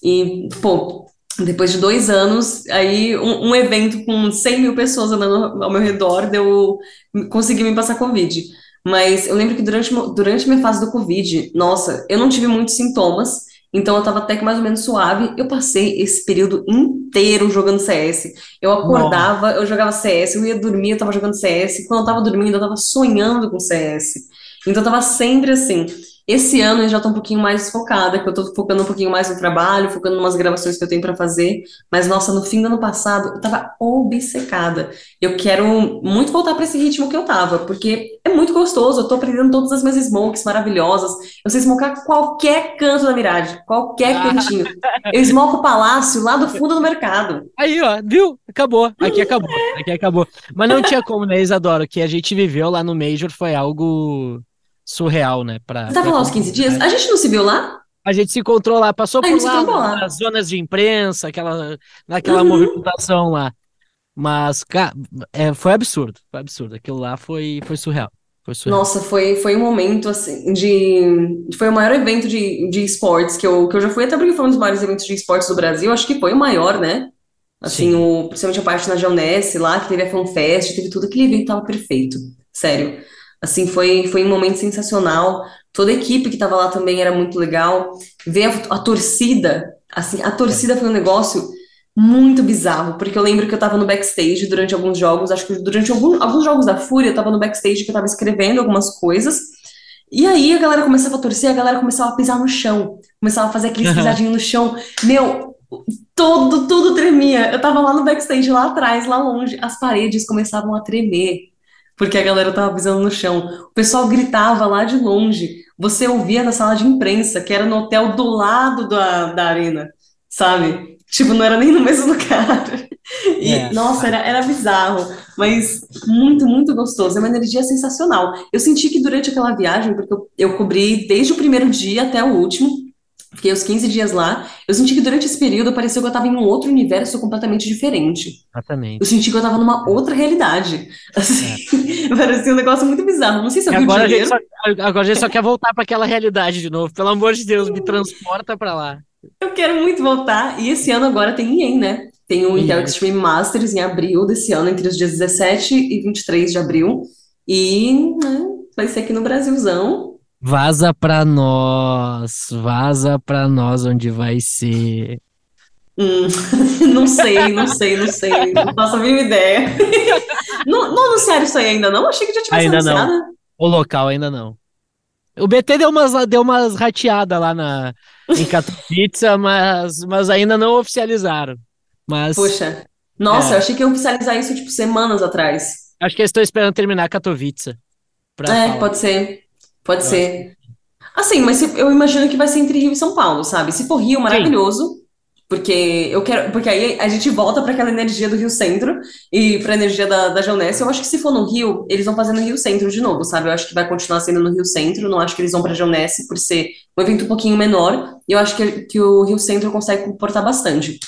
E, pô, depois de dois anos, aí um, um evento com 100 mil pessoas andando ao meu redor, deu, consegui me passar Covid. Mas eu lembro que durante, durante minha fase do Covid, nossa, eu não tive muitos sintomas, então eu tava até que mais ou menos suave. Eu passei esse período inteiro jogando CS. Eu acordava, Nossa. eu jogava CS, eu ia dormir, eu tava jogando CS. Quando eu tava dormindo, eu tava sonhando com CS. Então eu tava sempre assim. Esse ano eu já tô um pouquinho mais focada, que eu tô focando um pouquinho mais no trabalho, focando em umas gravações que eu tenho para fazer. Mas, nossa, no fim do ano passado, eu tava obcecada. Eu quero muito voltar para esse ritmo que eu tava, porque é muito gostoso. Eu tô aprendendo todas as minhas smokes maravilhosas. Eu sei smocar qualquer canto da miragem, qualquer ah. cantinho. Eu smoco o palácio lá do fundo do mercado. Aí, ó, viu? Acabou. Aqui acabou. Aqui acabou. Mas não tinha como, né, Isadora? O que a gente viveu lá no Major foi algo surreal, né? Pra, Você tava lá uns 15 dias? A gente não se viu lá? A gente se encontrou lá, passou por lá, lá, nas zonas de imprensa, aquela, naquela uhum. movimentação lá. Mas, cara, é, foi absurdo, foi absurdo. Aquilo lá foi, foi surreal. Foi surreal. Nossa, foi, foi um momento, assim, de... Foi o maior evento de, de esportes que eu, que eu já fui, até porque foi um dos maiores eventos de esportes do Brasil. Acho que foi o maior, né? Assim, o, principalmente a parte na Geonesse lá, que teve a FanFest, teve tudo. Aquele evento tava perfeito, sério. Assim, foi, foi um momento sensacional. Toda a equipe que estava lá também era muito legal. Ver a, a, torcida, assim, a torcida foi um negócio muito bizarro, porque eu lembro que eu estava no backstage durante alguns jogos, acho que durante algum, alguns jogos da Fúria, eu estava no backstage que eu estava escrevendo algumas coisas. E aí a galera começava a torcer, a galera começava a pisar no chão, começava a fazer aqueles pisadinhos no chão. Meu, todo, tudo tremia. Eu tava lá no backstage, lá atrás, lá longe, as paredes começavam a tremer porque a galera tava pisando no chão. O pessoal gritava lá de longe. Você ouvia na sala de imprensa, que era no hotel do lado da, da arena, sabe? Tipo, não era nem no mesmo lugar. E, é. nossa, era, era bizarro, mas muito, muito gostoso. É uma energia sensacional. Eu senti que durante aquela viagem, porque eu, eu cobri desde o primeiro dia até o último, Fiquei os 15 dias lá. Eu senti que durante esse período pareceu que eu tava em um outro universo completamente diferente. Exatamente. Eu senti que eu tava numa outra realidade. Assim, parecia um negócio muito bizarro. Não sei se é o Rio de agora, a gente Janeiro. só, agora a gente só quer voltar para aquela realidade de novo. Pelo amor de Deus, me transporta para lá. Eu quero muito voltar. E esse ano agora tem EA, né? Tem o Intel. Extreme Masters em abril desse ano, entre os dias 17 e 23 de abril. E né, vai ser aqui no Brasilzão. Vaza pra nós, vaza pra nós onde vai ser. Hum, não sei, não sei, não sei. Não faço a mínima ideia. Não, não anunciaram isso aí ainda não? Achei que já tivesse Ainda não. anunciado. O local ainda não. O BT deu umas, deu umas rateadas lá na, em Katowice, mas, mas ainda não oficializaram. Mas Poxa. Nossa, É. eu achei que ia oficializar isso, tipo, semanas atrás. acho que eles estão esperando terminar Katowice. É, falar. pode ser. Pode Eu ser. Assim, mas se- eu imagino que vai ser entre Rio e São Paulo, sabe? Se for Rio, maravilhoso. Porque eu quero, porque aí a gente volta para aquela energia do Rio Centro e para a energia da, da. Eu acho que se for no Rio, eles vão fazer no Rio Centro de novo, sabe? Eu acho que vai continuar sendo no Rio Centro. Não acho que eles vão para Geonesse por ser um evento um pouquinho menor. E eu acho que, que o Rio Centro consegue comportar bastante.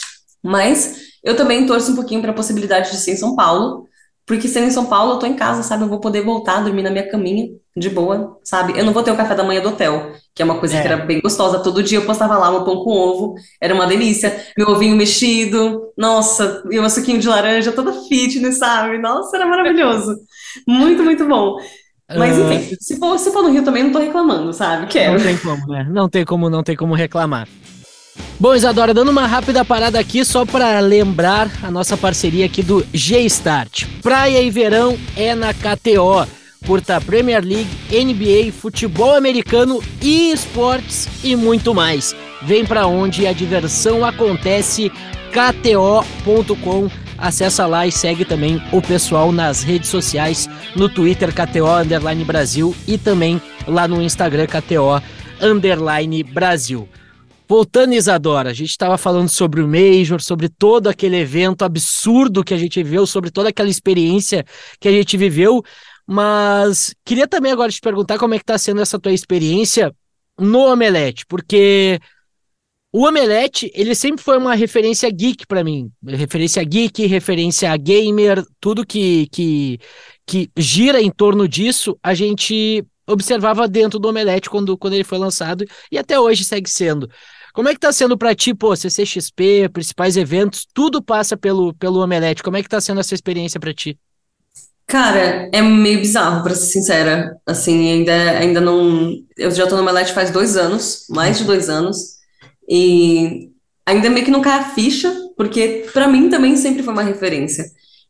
Mas eu também torço um pouquinho para a possibilidade de ser em São Paulo, porque sendo em São Paulo, eu tô em casa, sabe? Eu vou poder voltar, dormir na minha caminha, de boa, sabe? Eu não vou ter o café da manhã do hotel, que é uma coisa É. que era bem gostosa. Todo dia eu postava lá meu pão com ovo, era uma delícia. Meu ovinho mexido, nossa, e o meu suquinho de laranja, toda fitness, sabe? Nossa, era maravilhoso. Muito, muito bom. Mas Ah, enfim, se for, se for no Rio também, não tô reclamando, sabe? Quero. Não tem como, né? Não tem como, não tem como reclamar. Bom, Isadora, dando uma rápida parada aqui só para lembrar a nossa parceria aqui do G-Start. Praia e verão é na KTO. Curta Premier League, NBA, futebol americano e esportes e muito mais. Vem pra onde a diversão acontece, kto.com. Acessa lá e segue também o pessoal nas redes sociais, no Twitter KTO Underline Brasil e também lá no Instagram KTO Underline Brasil. Voltando, Isadora, a gente estava falando sobre o Major, sobre todo aquele evento absurdo que a gente viveu, sobre toda aquela experiência que a gente viveu, mas queria também agora te perguntar como é que está sendo essa tua experiência no Omelete, porque o Omelete, ele sempre foi uma referência geek para mim, referência geek, referência gamer, tudo que, que, que gira em torno disso, a gente observava dentro do Omelete quando, quando ele foi lançado e até hoje segue sendo. Como é que tá sendo para ti, pô, CCXP, principais eventos, tudo passa pelo, pelo Omelete. Como é que tá sendo essa experiência para ti? Cara, é meio bizarro, pra ser sincera. Assim, ainda, ainda não. Eu já tô no Omelete faz dois anos, mais de dois anos, e ainda meio que não cai a ficha, porque pra mim também sempre foi uma referência.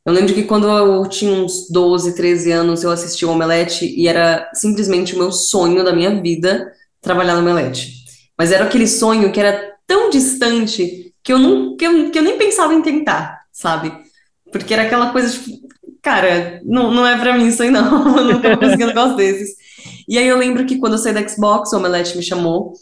Eu lembro que quando eu tinha uns 12, 13 anos, eu assisti o Omelete e era simplesmente o meu sonho da minha vida trabalhar no Omelete. Mas era aquele sonho que era tão distante que eu, não, que eu, que eu nem pensava em tentar, sabe? Porque era aquela coisa, tipo, cara, não, não é pra mim isso aí não, eu não tô conseguindo um negócio desses. E aí eu lembro que quando eu saí da Xbox, o Omelete me chamou,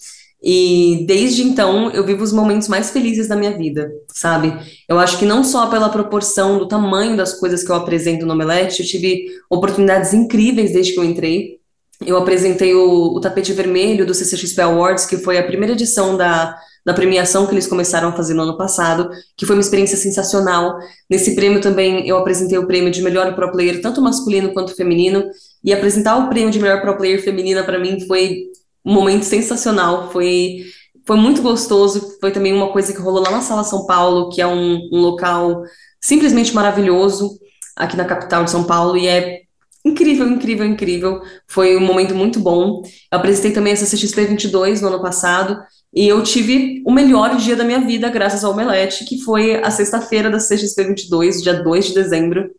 e desde então eu vivo os momentos mais felizes da minha vida, sabe? Eu acho que não só pela proporção do tamanho das coisas que eu apresento no Omelete, eu tive oportunidades incríveis desde que eu entrei. Eu apresentei o, o tapete vermelho do CCXP Awards, que foi a primeira edição da, da premiação que eles começaram a fazer no ano passado, que foi uma experiência sensacional. Nesse prêmio também eu apresentei o prêmio de melhor pro player, tanto masculino quanto feminino, e apresentar o prêmio de melhor pro player feminina para mim foi um momento sensacional, foi foi muito gostoso, foi também uma coisa que rolou lá na Sala São Paulo, que é um, um local simplesmente maravilhoso aqui na capital de São Paulo, e é incrível, incrível, incrível. Foi um momento muito bom. Eu apresentei também a CCXP 22 no ano passado, e eu tive o melhor dia da minha vida graças ao Omelete, que foi a sexta-feira da CXP 22, dia 2 de dezembro,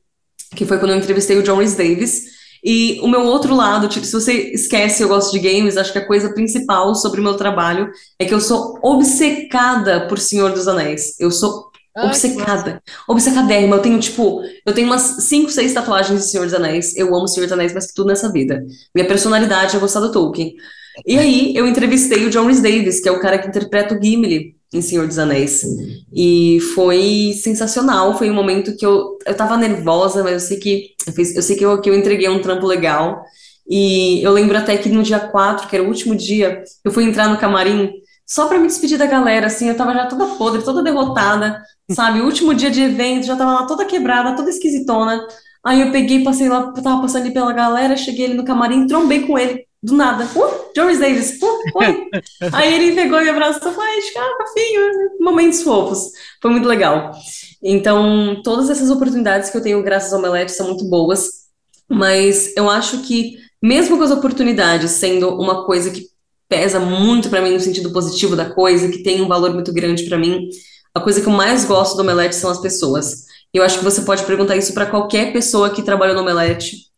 que foi quando eu entrevistei o John Rhys Davis. E o meu outro lado, tipo, se você esquece eu gosto de games, acho que a coisa principal sobre o meu trabalho é que eu sou obcecada por Senhor dos Anéis. Eu sou obcecada, obcecadérrima. Eu tenho, tipo, eu tenho umas 5, 6 tatuagens de Senhor dos Anéis. Eu amo Senhor dos Anéis mais que tudo nessa vida. Minha personalidade é gostar do Tolkien. E aí eu entrevistei o John Rhys Davis, que é o cara que interpreta o Gimli em Senhor dos Anéis. E foi sensacional, foi um momento que eu, eu tava nervosa, mas eu sei que eu, fiz, eu sei que eu, que eu entreguei um trampo legal. E eu lembro até que no dia 4, que era o último dia, eu fui entrar no camarim, só pra me despedir da galera, assim, eu tava já toda podre, toda derrotada, sabe? O último dia de evento, já tava lá toda quebrada, toda esquisitona. Aí eu peguei, passei lá, tava passando ali pela galera, cheguei ali no camarim, trombei com ele, do nada. Uh, Joris Davis, uh, oi. Aí ele pegou e me abraçou, falei, ah, fofinho, momentos fofos. Foi muito legal. Então, todas essas oportunidades que eu tenho graças ao Omelete são muito boas, mas eu acho que, mesmo com as oportunidades sendo uma coisa que pesa muito para mim no sentido positivo da coisa, que tem um valor muito grande para mim, a coisa que eu mais gosto do Omelete são as pessoas. Eu acho que você pode perguntar isso para qualquer pessoa que trabalhou no Omelete,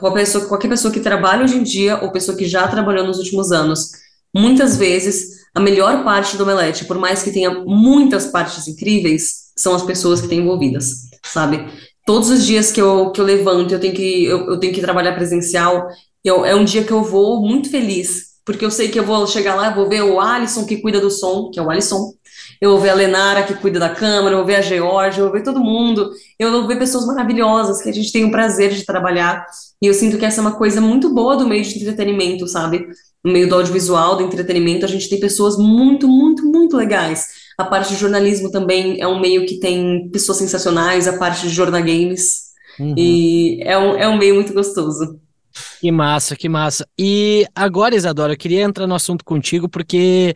qualquer pessoa, qualquer pessoa que trabalha hoje em dia ou pessoa que já trabalhou nos últimos anos. Muitas vezes, a melhor parte do Omelete, por mais que tenha muitas partes incríveis, são as pessoas que têm envolvidas, sabe? Todos os dias que eu, que eu levanto, eu tenho que, eu, eu tenho que trabalhar presencial, eu, é um dia que eu vou muito feliz, porque eu sei que eu vou chegar lá, vou ver o Alisson que cuida do som, que é o Alisson, eu vou ver a Lenara que cuida da câmera, eu vou ver a Georgia, eu vou ver todo mundo, eu vou ver pessoas maravilhosas que a gente tem o prazer de trabalhar, e eu sinto que essa é uma coisa muito boa do meio de entretenimento, sabe? No meio do audiovisual, do entretenimento, a gente tem pessoas muito, muito, muito legais. A parte de jornalismo também é um meio que tem pessoas sensacionais, a parte de jornal games, uhum. e é um, é um meio muito gostoso. Que massa, que massa. E agora, Isadora, eu queria entrar no assunto contigo, porque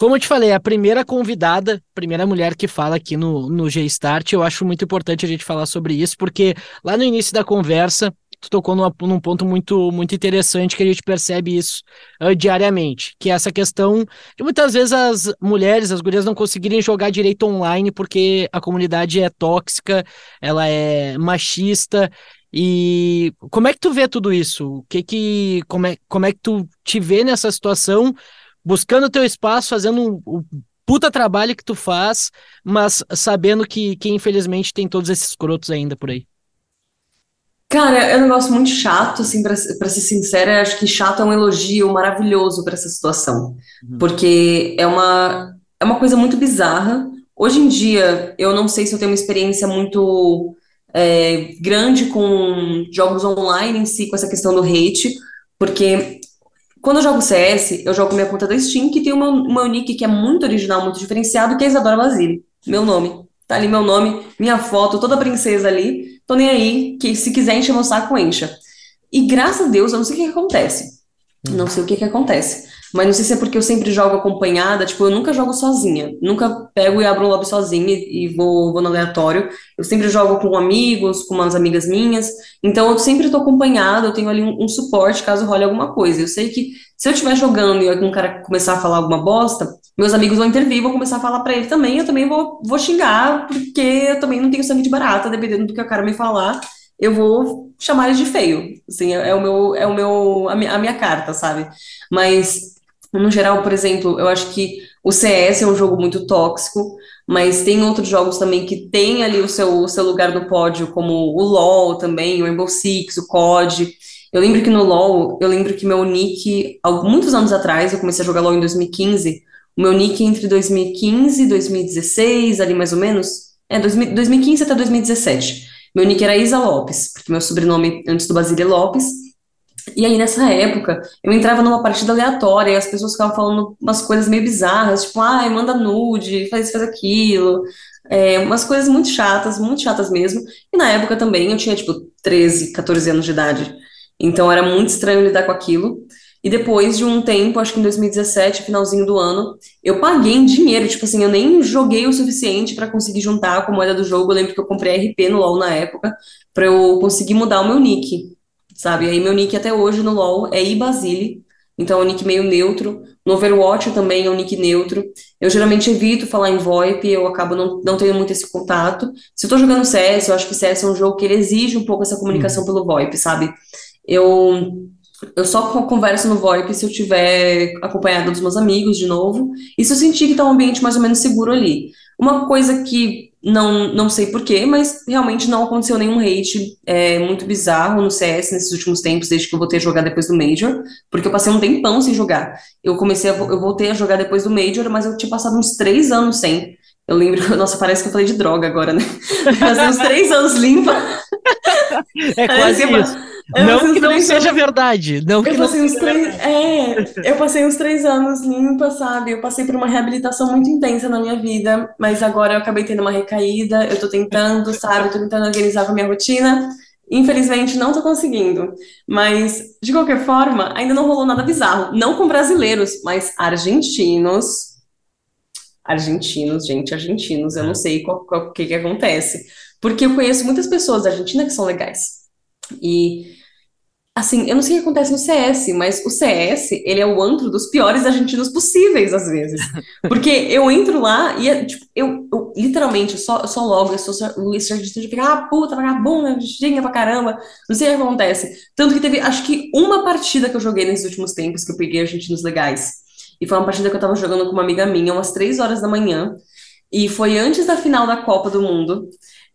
como eu te falei, a primeira convidada, primeira mulher que fala aqui no, no G-Start, eu acho muito importante a gente falar sobre isso, porque lá no início da conversa, tu tocou numa, num ponto muito, muito interessante que a gente percebe isso uh, diariamente, que é essa questão de muitas vezes as mulheres, as gurias não conseguirem jogar direito online porque a comunidade é tóxica, ela é machista, e como é que tu vê tudo isso? O que que como é, como é que tu te vê nessa situação? buscando o teu espaço, fazendo um, um puta trabalho que tu faz, mas sabendo que, que infelizmente tem todos esses crotos ainda por aí. Cara, é um negócio muito chato, assim, pra, pra ser sincera, acho que chato é um elogio maravilhoso para essa situação, uhum. porque é uma, é uma coisa muito bizarra. Hoje em dia, eu não sei se eu tenho uma experiência muito é, grande com jogos online em si, com essa questão do hate, porque quando eu jogo CS, eu jogo minha conta da Steam, que tem uma, uma nick que é muito original, muito diferenciado, que é Isadora Basile. Meu nome. Tá ali meu nome, minha foto, toda princesa ali. Tô nem aí, que se quiser encher meu saco, encha. E graças a Deus, eu não sei o que, que acontece. Não sei o que, que acontece. Mas não sei se é porque eu sempre jogo acompanhada, tipo, eu nunca jogo sozinha. Nunca pego e abro um lobby sozinha e vou, vou no aleatório. Eu sempre jogo com amigos, com umas amigas minhas. Então eu sempre tô acompanhada, eu tenho ali um, um suporte caso role alguma coisa. Eu sei que se eu estiver jogando e algum cara começar a falar alguma bosta, meus amigos vão intervir, vão começar a falar para ele também. Eu também vou, vou xingar, porque eu também não tenho sangue de barata, dependendo do que o cara me falar eu vou chamar ele de feio. Assim, é, é, o meu, é o meu, a minha, a minha carta, sabe? Mas no geral, por exemplo, eu acho que o CS é um jogo muito tóxico, mas tem outros jogos também que tem ali o seu, o seu lugar no pódio, como o LoL também, o Rainbow Six, o COD. Eu lembro que no LoL, eu lembro que meu nick, muitos anos atrás, eu comecei a jogar LoL em 2015, o meu nick entre 2015 e 2016, ali mais ou menos, é 2015 até 2017. Meu nick era Isa Lopes, porque meu sobrenome antes do Basília é Lopes, e aí, nessa época, eu entrava numa partida aleatória e as pessoas ficavam falando umas coisas meio bizarras, tipo, ai, manda nude, faz isso, faz aquilo. É, umas coisas muito chatas, muito chatas mesmo. E na época também eu tinha, tipo, 13, 14 anos de idade. Então era muito estranho lidar com aquilo. E depois de um tempo, acho que em 2017, finalzinho do ano, eu paguei em dinheiro. Tipo assim, eu nem joguei o suficiente para conseguir juntar com a moeda do jogo. Eu lembro que eu comprei RP no LoL na época, para eu conseguir mudar o meu nick sabe? Aí meu nick até hoje no LoL é ibasile, então é um nick meio neutro. No Overwatch também é um nick neutro. Eu geralmente evito falar em VoIP, eu acabo não, não tendo muito esse contato. Se eu tô jogando CS, eu acho que CS é um jogo que ele exige um pouco essa comunicação hum. pelo VoIP, sabe? Eu eu só converso no VoIP se eu tiver acompanhado dos meus amigos de novo, e se eu sentir que tá um ambiente mais ou menos seguro ali. Uma coisa que não, não sei porquê, mas realmente não aconteceu nenhum hate é, muito bizarro no CS nesses últimos tempos, desde que eu voltei a jogar depois do Major, porque eu passei um tempão sem jogar. Eu comecei a, eu voltei a jogar depois do Major, mas eu tinha passado uns três anos sem. Eu lembro, nossa, parece que eu falei de droga agora, né? Fazia uns três anos limpa. É quase isso. Eu Não uns que não três seja anos- verdade. Não que Eu não passei uns seja três, é, eu passei uns três anos limpa, sabe? Eu passei por uma reabilitação muito intensa na minha vida, mas agora eu acabei tendo uma recaída, eu tô tentando, sabe? Eu tô tentando organizar com a minha rotina. Infelizmente, não tô conseguindo. Mas, de qualquer forma, ainda não rolou nada bizarro. Não com brasileiros, mas argentinos. Argentinos, gente, argentinos. Eu não sei o que que acontece. Porque eu conheço muitas pessoas da Argentina que são legais. E Assim, eu não sei o que acontece no CS, mas o CS, ele é o antro dos piores argentinos possíveis, às vezes. Porque eu entro lá e, é, tipo, eu, eu literalmente, só, só logo, eu sou o argentino fica, ah, puta, vagabunda, argentina pra caramba. Não sei o que acontece. Tanto que teve, acho que uma partida que eu joguei nesses últimos tempos, que eu peguei argentinos legais. E foi uma partida que eu tava jogando com uma amiga minha, umas três horas da manhã. E foi antes da final da Copa do Mundo.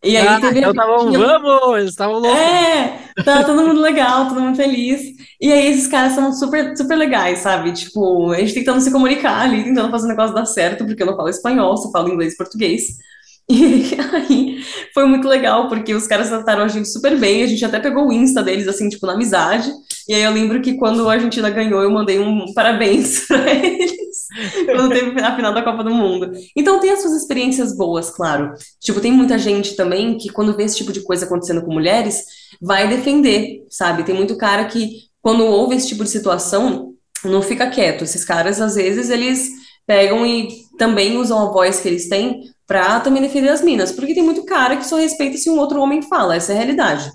E aí Ah, teve. então estavam, tinha- vamos, estavam loucos. é, tá todo mundo legal, todo mundo feliz. E aí esses caras são super, super legais, sabe? Tipo, a gente tentando se comunicar ali, tentando fazer o negócio dar certo, porque eu não falo espanhol, só falo inglês e português. E aí foi muito legal, porque os caras trataram a gente super bem, a gente até pegou o Insta deles, assim, tipo, na amizade. E aí eu lembro que quando a Argentina ganhou, eu mandei um parabéns pra eles, quando teve a final da Copa do Mundo. Então tem as suas experiências boas, claro. Tipo, tem muita gente também que quando vê esse tipo de coisa acontecendo com mulheres, vai defender, sabe? Tem muito cara que quando ouve esse tipo de situação, não fica quieto. Esses caras, às vezes, eles pegam e também usam a voz que eles têm pra também defender as minas, porque tem muito cara que só respeita se um outro homem fala, essa é a realidade.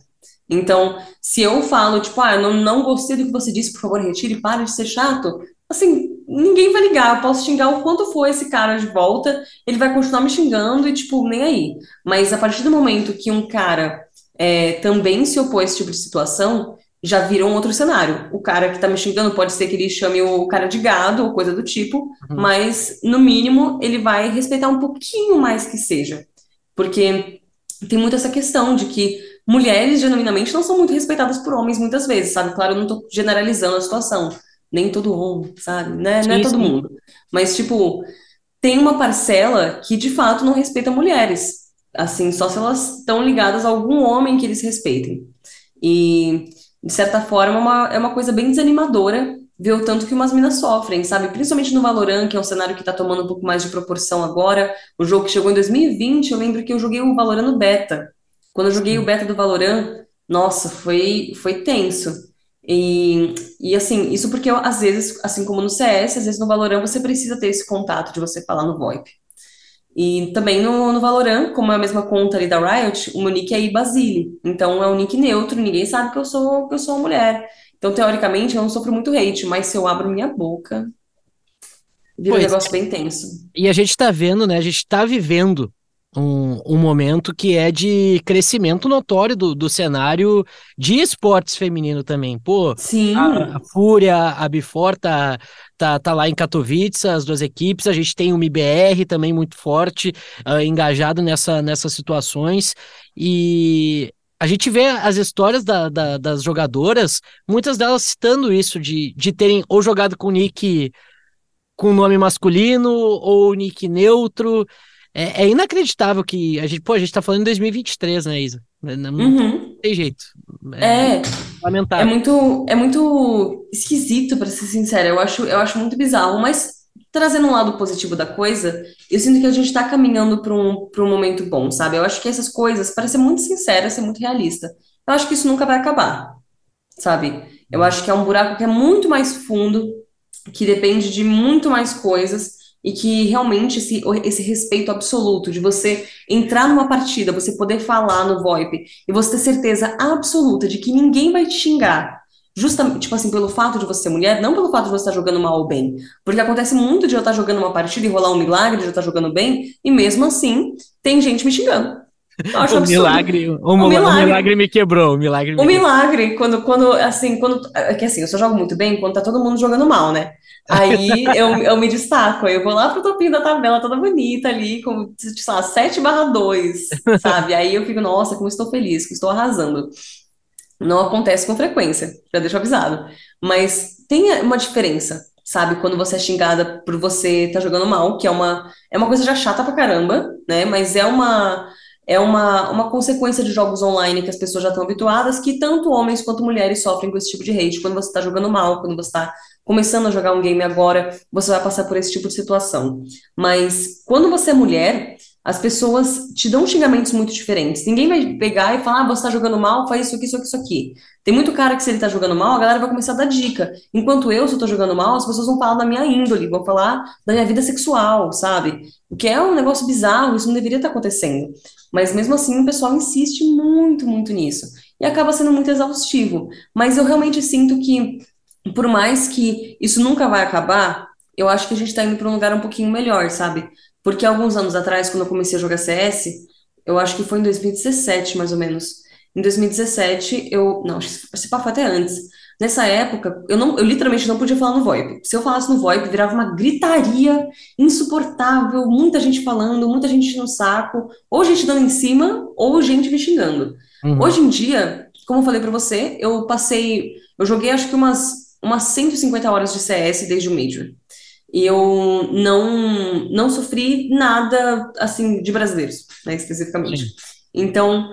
Então, se eu falo, tipo, ah, eu não, não gostei do que você disse, por favor, retire, para de ser chato, assim, ninguém vai ligar, eu posso xingar o quanto for esse cara de volta, ele vai continuar me xingando e, tipo, nem aí. Mas a partir do momento que um cara é, também se opõe a esse tipo de situação, já vira um outro cenário. O cara que tá me xingando pode ser que ele chame o cara de gado ou coisa do tipo, mas no mínimo ele vai respeitar um pouquinho mais que seja. Porque tem muito essa questão de que mulheres genuinamente não são muito respeitadas por homens muitas vezes, sabe? Claro, eu não tô generalizando a situação. Nem todo homem, sabe? Né? Não é todo mundo. Mas, tipo, tem uma parcela que de fato não respeita mulheres. Assim, só se elas estão ligadas a algum homem que eles respeitem. E, de certa forma, é uma, é uma coisa bem desanimadora ver o tanto que umas minas sofrem, sabe? Principalmente no Valorant, que é um cenário que tá tomando um pouco mais de proporção agora. O jogo que chegou em 2020, eu lembro que eu joguei o Valorant no beta. Quando eu joguei o beta do Valorant, nossa, foi, foi tenso. E, e assim, isso porque às vezes, assim como no CS, às vezes no Valorant você precisa ter esse contato de você falar no VoIP. E também no, no Valorant, como é a mesma conta ali da Riot, o meu nick é Ibasile. Então é um nick neutro, ninguém sabe que eu sou, que eu sou uma mulher. Então, teoricamente, eu não sofro muito hate, mas se eu abro minha boca, vira um Pois negócio bem tenso. E a gente tá vendo, né? A gente tá vivendo um, um momento que é de crescimento notório do, do cenário de esportes feminino também. Pô, Sim, a, a Fúria, a Bifor tá, tá, tá lá em Katowice, as duas equipes. A gente tem o MBR também muito forte, ah, engajado nessa, nessas situações. E a gente vê as histórias da- da- das jogadoras, muitas delas citando isso, de, de terem ou jogado com nick com nome masculino ou nick neutro. É, é inacreditável que a gente, pô, a gente tá falando em 2023, né, Isa? Não, uhum. tem jeito. É, É lamentável. muito, é muito esquisito, pra ser sincera. Eu acho, eu acho muito bizarro, mas trazendo um lado positivo da coisa, eu sinto que a gente tá caminhando para um, para um momento bom, sabe? Eu acho que essas coisas, para ser muito sincera, ser muito realista, eu acho que isso nunca vai acabar, sabe? Eu acho que é um buraco que é muito mais fundo, que depende de muito mais coisas. E que realmente esse, esse respeito absoluto de você entrar numa partida, você poder falar no VoIP e você ter certeza absoluta de que ninguém vai te xingar, justamente, tipo assim, pelo fato de você ser mulher, não pelo fato de você estar jogando mal ou bem. Porque acontece muito de eu estar jogando uma partida e rolar um milagre de eu estar jogando bem, e mesmo assim, tem gente me xingando. Eu acho O absurdo. milagre, o, o milagre. milagre me quebrou, o milagre me O milagre, quando, quando, assim, quando, é que assim, eu só jogo muito bem quando tá todo mundo jogando mal, né? Aí eu, eu me destaco, eu vou lá pro topinho da tabela toda bonita ali, com, sei lá, 7 barra 2, sabe? Aí eu fico, nossa, como estou feliz, como estou arrasando. Não acontece com frequência, já deixo avisado. Mas tem uma diferença, sabe? Quando você é xingada por você estar jogando mal, que é uma, é uma coisa já chata pra caramba, né? Mas é uma, é uma, uma consequência de jogos online que as pessoas já estão habituadas, que tanto homens quanto mulheres sofrem com esse tipo de hate. Quando você está jogando mal, quando você está começando a jogar um game agora, você vai passar por esse tipo de situação. Mas quando você é mulher, as pessoas te dão xingamentos muito diferentes. Ninguém vai pegar e falar, ah, você tá jogando mal, faz isso aqui, isso aqui, isso aqui. Tem muito cara que se ele tá jogando mal, a galera vai começar a dar dica. Enquanto eu, se eu tô jogando mal, as pessoas vão falar da minha índole, vão falar da minha vida sexual, sabe? O que é um negócio bizarro, isso não deveria estar acontecendo. Mas mesmo assim, o pessoal insiste muito, muito nisso. E acaba sendo muito exaustivo. Mas eu realmente sinto que, por mais que isso nunca vai acabar, eu acho que a gente tá indo para um lugar um pouquinho melhor, sabe? Porque alguns anos atrás, quando eu comecei a jogar CS, eu acho que foi em 2017, mais ou menos. Em 2017, eu. Não, se pá, foi até antes. Nessa época, eu, não, eu literalmente não podia falar no VoIP. Se eu falasse no VoIP, virava uma gritaria insuportável, muita gente falando, muita gente no saco, ou gente dando em cima, ou gente me xingando. Uhum. Hoje em dia, como eu falei para você, eu passei. Eu joguei acho que umas, umas 150 horas de CS desde o Major. E eu não, não sofri nada, assim, de brasileiros, né, especificamente. Sim. Então,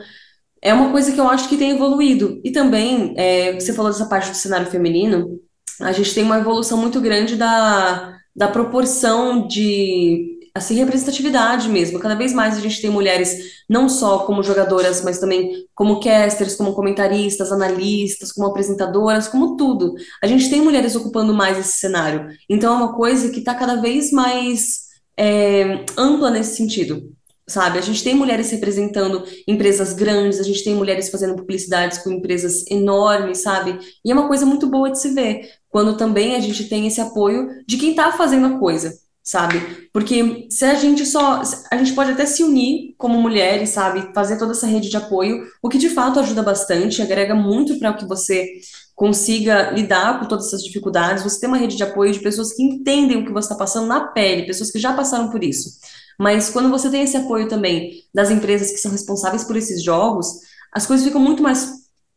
é uma coisa que eu acho que tem evoluído. E também, é, você falou dessa parte do cenário feminino, a gente tem uma evolução muito grande da, da proporção de assim, representatividade mesmo. Cada vez mais a gente tem mulheres não só como jogadoras, mas também como casters, como comentaristas, analistas, como apresentadoras, como tudo. A gente tem mulheres ocupando mais esse cenário. Então é uma coisa que está cada vez mais é, ampla nesse sentido. Sabe, a gente tem mulheres representando empresas grandes, a gente tem mulheres fazendo publicidades com empresas enormes, sabe? E é uma coisa muito boa de se ver, quando também a gente tem esse apoio de quem está fazendo a coisa sabe? Porque se a gente só. A gente pode até se unir como mulheres, sabe? Fazer toda essa rede de apoio, o que de fato ajuda bastante, agrega muito para que você consiga lidar com todas essas dificuldades. Você tem uma rede de apoio de pessoas que entendem o que você está passando na pele, pessoas que já passaram por isso. Mas quando você tem esse apoio também das empresas que são responsáveis por esses jogos, as coisas ficam muito mais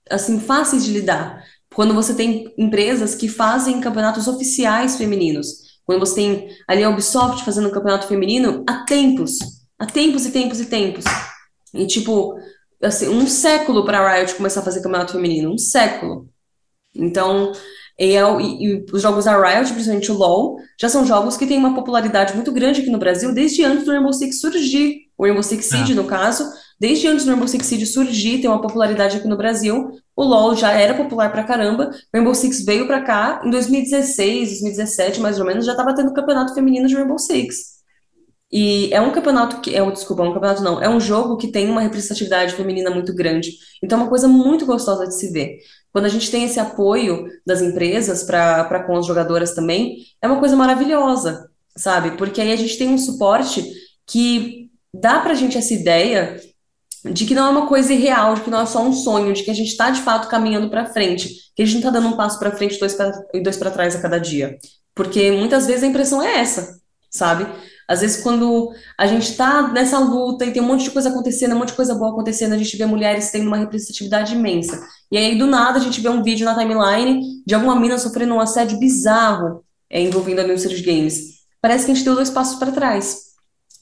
assim fáceis de lidar. Quando você tem empresas que fazem campeonatos oficiais femininos, quando você tem ali a Ubisoft fazendo um campeonato feminino há tempos, há tempos e tempos e tempos. E tipo, assim, um século para a Riot começar a fazer campeonato feminino, um século. Então, e, é e, e, os jogos da Riot, principalmente o LoL, já são jogos que têm uma popularidade muito grande aqui no Brasil desde antes do Rainbow Six surgir. O Rainbow Six Siege, ah. no caso, desde antes do Rainbow Six Siege surgir, tem uma popularidade aqui no Brasil. O LoL já era popular pra caramba. Rainbow Six veio pra cá em 2016, 2017, mais ou menos, já tava tendo campeonato feminino de Rainbow Six. E é um campeonato que. É, desculpa, um campeonato não. É um jogo que tem uma representatividade feminina muito grande. Então é uma coisa muito gostosa de se ver. Quando a gente tem esse apoio das empresas para com as jogadoras também, é uma coisa maravilhosa, sabe? Porque aí a gente tem um suporte que dá pra gente essa ideia de que não é uma coisa irreal, de que não é só um sonho, de que a gente está de fato caminhando para frente, que a gente não está dando um passo para frente e dois para trás a cada dia. Porque muitas vezes a impressão é essa, sabe? Às vezes, quando a gente está nessa luta e tem um monte de coisa acontecendo, um monte de coisa boa acontecendo, a gente vê mulheres tendo uma representatividade imensa. E aí, do nada, a gente vê um vídeo na timeline de alguma mina sofrendo um assédio bizarro é, envolvendo a indústria de games. Parece que a gente deu dois passos para trás.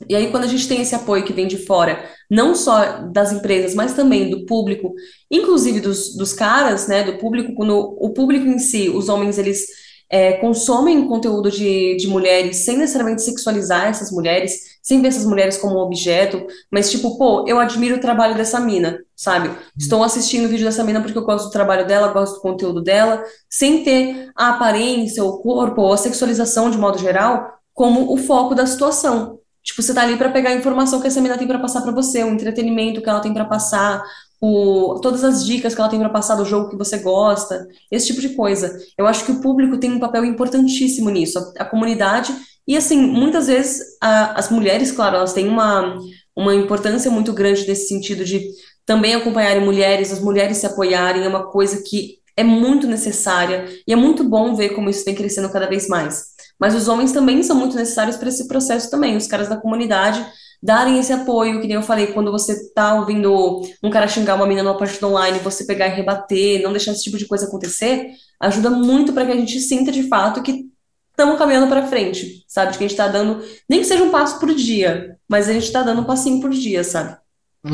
E aí, quando a gente tem esse apoio que vem de fora, não só das empresas, mas também do público, inclusive dos, dos caras, né, do público, quando o público em si, os homens, eles é, consomem conteúdo de, de mulheres sem necessariamente sexualizar essas mulheres, sem ver essas mulheres como um objeto, mas tipo, pô, eu admiro o trabalho dessa mina, sabe? Estou assistindo o vídeo dessa mina porque eu gosto do trabalho dela, gosto do conteúdo dela, sem ter a aparência, o corpo, ou a sexualização de modo geral, como o foco da situação. Tipo, você tá ali para pegar a informação que essa menina tem para passar para você, o entretenimento que ela tem para passar, o, todas as dicas que ela tem para passar do jogo que você gosta, esse tipo de coisa. Eu acho que o público tem um papel importantíssimo nisso, a, a comunidade. E, assim, muitas vezes a, as mulheres, claro, elas têm uma, uma importância muito grande nesse sentido de também acompanharem mulheres, as mulheres se apoiarem, é uma coisa que é muito necessária e é muito bom ver como isso vem crescendo cada vez mais. Mas os homens também são muito necessários para esse processo também, os caras da comunidade darem esse apoio, que nem eu falei, quando você tá ouvindo um cara xingar uma menina numa partida online, você pegar e rebater, não deixar esse tipo de coisa acontecer, ajuda muito para que a gente sinta de fato que estamos caminhando para frente, sabe? De que a gente está dando, nem que seja um passo por dia, mas a gente está dando um passinho por dia, sabe?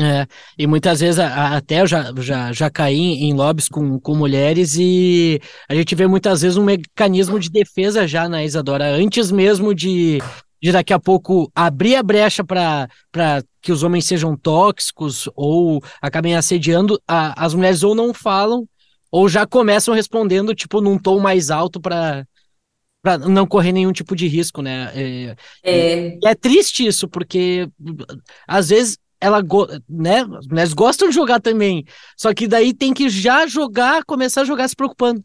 É, e muitas vezes a, até eu já, já, já caí em lobbies com, com mulheres e a gente vê muitas vezes um mecanismo de defesa já na Isadora, antes mesmo de, de daqui a pouco abrir a brecha para que os homens sejam tóxicos ou acabem assediando, a, as mulheres ou não falam ou já começam respondendo tipo num tom mais alto para para não correr nenhum tipo de risco, né? É, é. é triste isso, porque às vezes ela né, as mulheres gostam de jogar também. Só que daí tem que já jogar, começar a jogar se preocupando.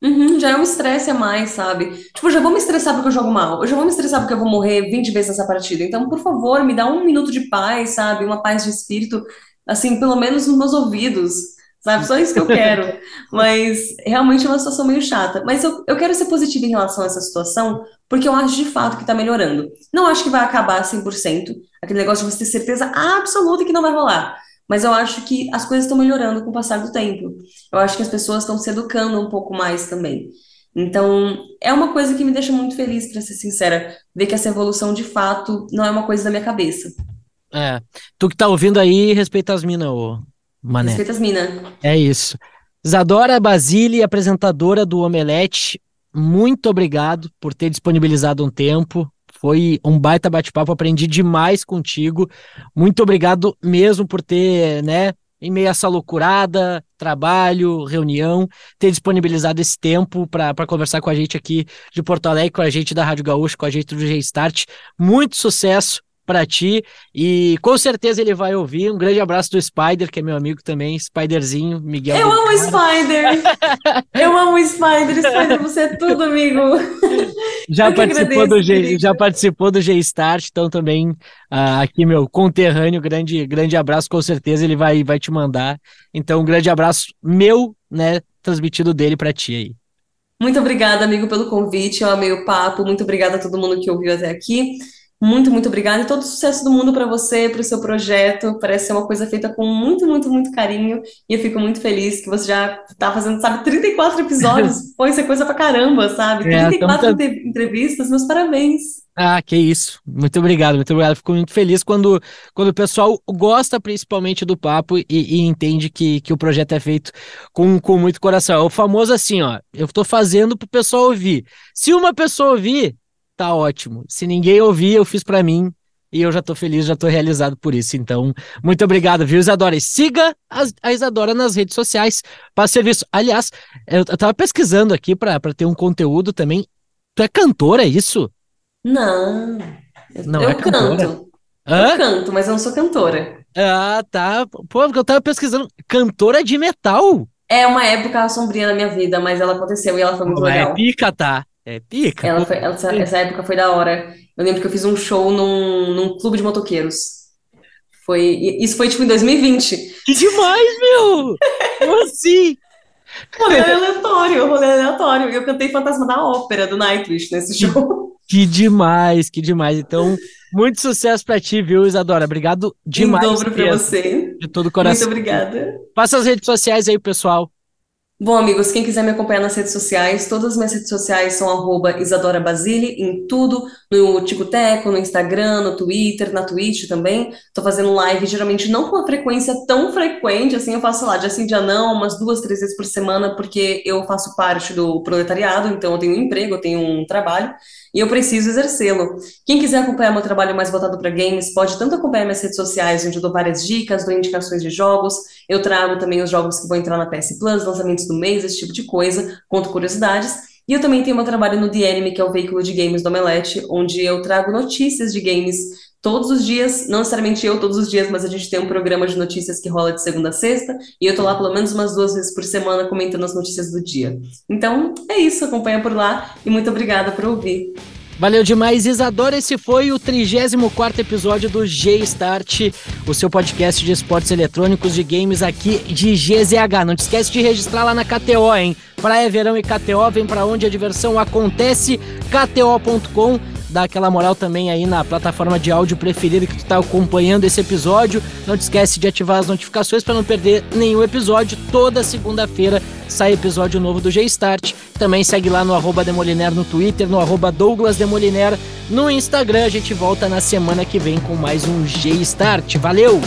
Uhum, já é um estresse a mais, sabe? Tipo, eu já vou me estressar porque eu jogo mal. Eu já vou me estressar porque eu vou morrer 20 vezes nessa partida. Então, por favor, me dá um minuto de paz, sabe? Uma paz de espírito, assim, pelo menos nos meus ouvidos sabe? Só isso que eu quero. Mas realmente é uma situação meio chata. Mas eu, eu quero ser positiva em relação a essa situação, porque eu acho de fato que está melhorando. Não acho que vai acabar 100%, aquele negócio de você ter certeza absoluta que não vai rolar. Mas eu acho que as coisas estão melhorando com o passar do tempo. Eu acho que as pessoas estão se educando um pouco mais também. Então, é uma coisa que me deixa muito feliz, para ser sincera, ver que essa evolução de fato não é uma coisa da minha cabeça. É. Tu que tá ouvindo aí, respeita as minas, ô, Mané. Respeita as minas. É isso. Isadora Basile, apresentadora do Omelete, muito obrigado por ter disponibilizado um tempo. Foi um baita bate-papo, aprendi demais contigo. Muito obrigado mesmo por ter, né, em meio a essa loucurada, trabalho, reunião, ter disponibilizado esse tempo para conversar com a gente aqui de Porto Alegre, com a gente da Rádio Gaúcho, com a gente do G-Start. Muito sucesso para ti e com certeza ele vai ouvir. Um grande abraço do Spider, que é meu amigo também, Spiderzinho, Miguel. Eu amo o Spider. Eu amo o Spider, Spider, você é tudo, amigo. Já participou do G, já participou do G Start, então também uh, aqui meu conterrâneo, grande grande abraço, com certeza ele vai vai te mandar. Então um grande abraço meu, né, transmitido dele para ti aí. Muito obrigada, amigo, pelo convite. Eu amei o papo. Muito obrigada a todo mundo que ouviu até aqui. Muito, muito obrigada e todo o sucesso do mundo para você, para o seu projeto. Parece ser uma coisa feita com muito, muito, muito carinho. E eu fico muito feliz que você já está fazendo, sabe, 34 episódios. Foi ser coisa pra caramba, sabe? É, 34 então... entrevistas, meus parabéns. Ah, que isso. Muito obrigado, muito obrigado. Fico muito feliz quando, quando o pessoal gosta principalmente do papo e, e, entende que, que o projeto é feito com, com muito coração. É o famoso assim, ó. Eu tô fazendo pro pessoal ouvir. Se uma pessoa ouvir, tá ótimo. Se ninguém ouvir, eu fiz para mim e eu já tô feliz, já tô realizado por isso. Então, muito obrigado, viu, Isadora? E siga a, Isadora nas redes sociais para serviço. Aliás, eu, tava pesquisando aqui para ter um conteúdo também. Tu é cantora, é isso? Não. Não eu é cantora? canto. Hã? Eu canto, mas eu não sou cantora. Ah, tá. Pô, porque eu tava pesquisando. Cantora de metal? É uma época sombria na minha vida, mas ela aconteceu e ela foi muito Não, é legal. É pica, tá? É pica. Ela foi, essa, essa época foi da hora. Eu lembro que eu fiz um show num, num clube de motoqueiros. Foi, isso foi tipo em 2020. Que demais, meu! Como assim? Rolê aleatório, rolê aleatório. Eu cantei Fantasma da Ópera do Nightwish nesse show. Que demais, que demais. Então, muito sucesso pra ti, viu, Isadora? Obrigado demais. Em dobro pra você. De todo o coração. Muito obrigada. Passa as redes sociais aí, pessoal. Bom, amigos, quem quiser me acompanhar nas redes sociais, todas as minhas redes sociais são arroba Isadora Basile, em tudo, no Ticoteco, no Instagram, no Twitter, na Twitch também. Tô fazendo live, geralmente não com uma frequência tão frequente, assim, eu faço lá, de assim, dia não, umas duas, três vezes por semana, porque eu faço parte do proletariado, então eu tenho um emprego, eu tenho um trabalho, e eu preciso exercê-lo. Quem quiser acompanhar meu trabalho mais voltado para games, pode tanto acompanhar minhas redes sociais, onde eu dou várias dicas, dou indicações de jogos, eu trago também os jogos que vão entrar na PS Plus, lançamentos do mês, esse tipo de coisa, conto curiosidades. E eu também tenho meu trabalho no The Anime, que é o veículo de games do Omelete, onde eu trago notícias de games todos os dias, não necessariamente eu todos os dias, mas a gente tem um programa de notícias que rola de segunda a sexta, e eu tô lá pelo menos umas duas vezes por semana comentando as notícias do dia. Então, é isso, acompanha por lá, e muito obrigada por ouvir. Valeu demais, Isadora. Esse foi o 34 episódio do G-Start, o seu podcast de esportes eletrônicos de games aqui de GZH. Não te esquece de registrar lá na KTO, hein? Praia, Verão e KTO, vem para onde a diversão acontece, kto.com dá aquela moral também aí na plataforma de áudio preferida que tu tá acompanhando esse episódio. Não te esquece de ativar as notificações para não perder nenhum episódio. Toda segunda-feira sai episódio novo do G-Start. Também segue lá no arroba Demoliner no Twitter, no arroba Douglas Demoliner no Instagram. A gente volta na semana que vem com mais um G-Start. Valeu!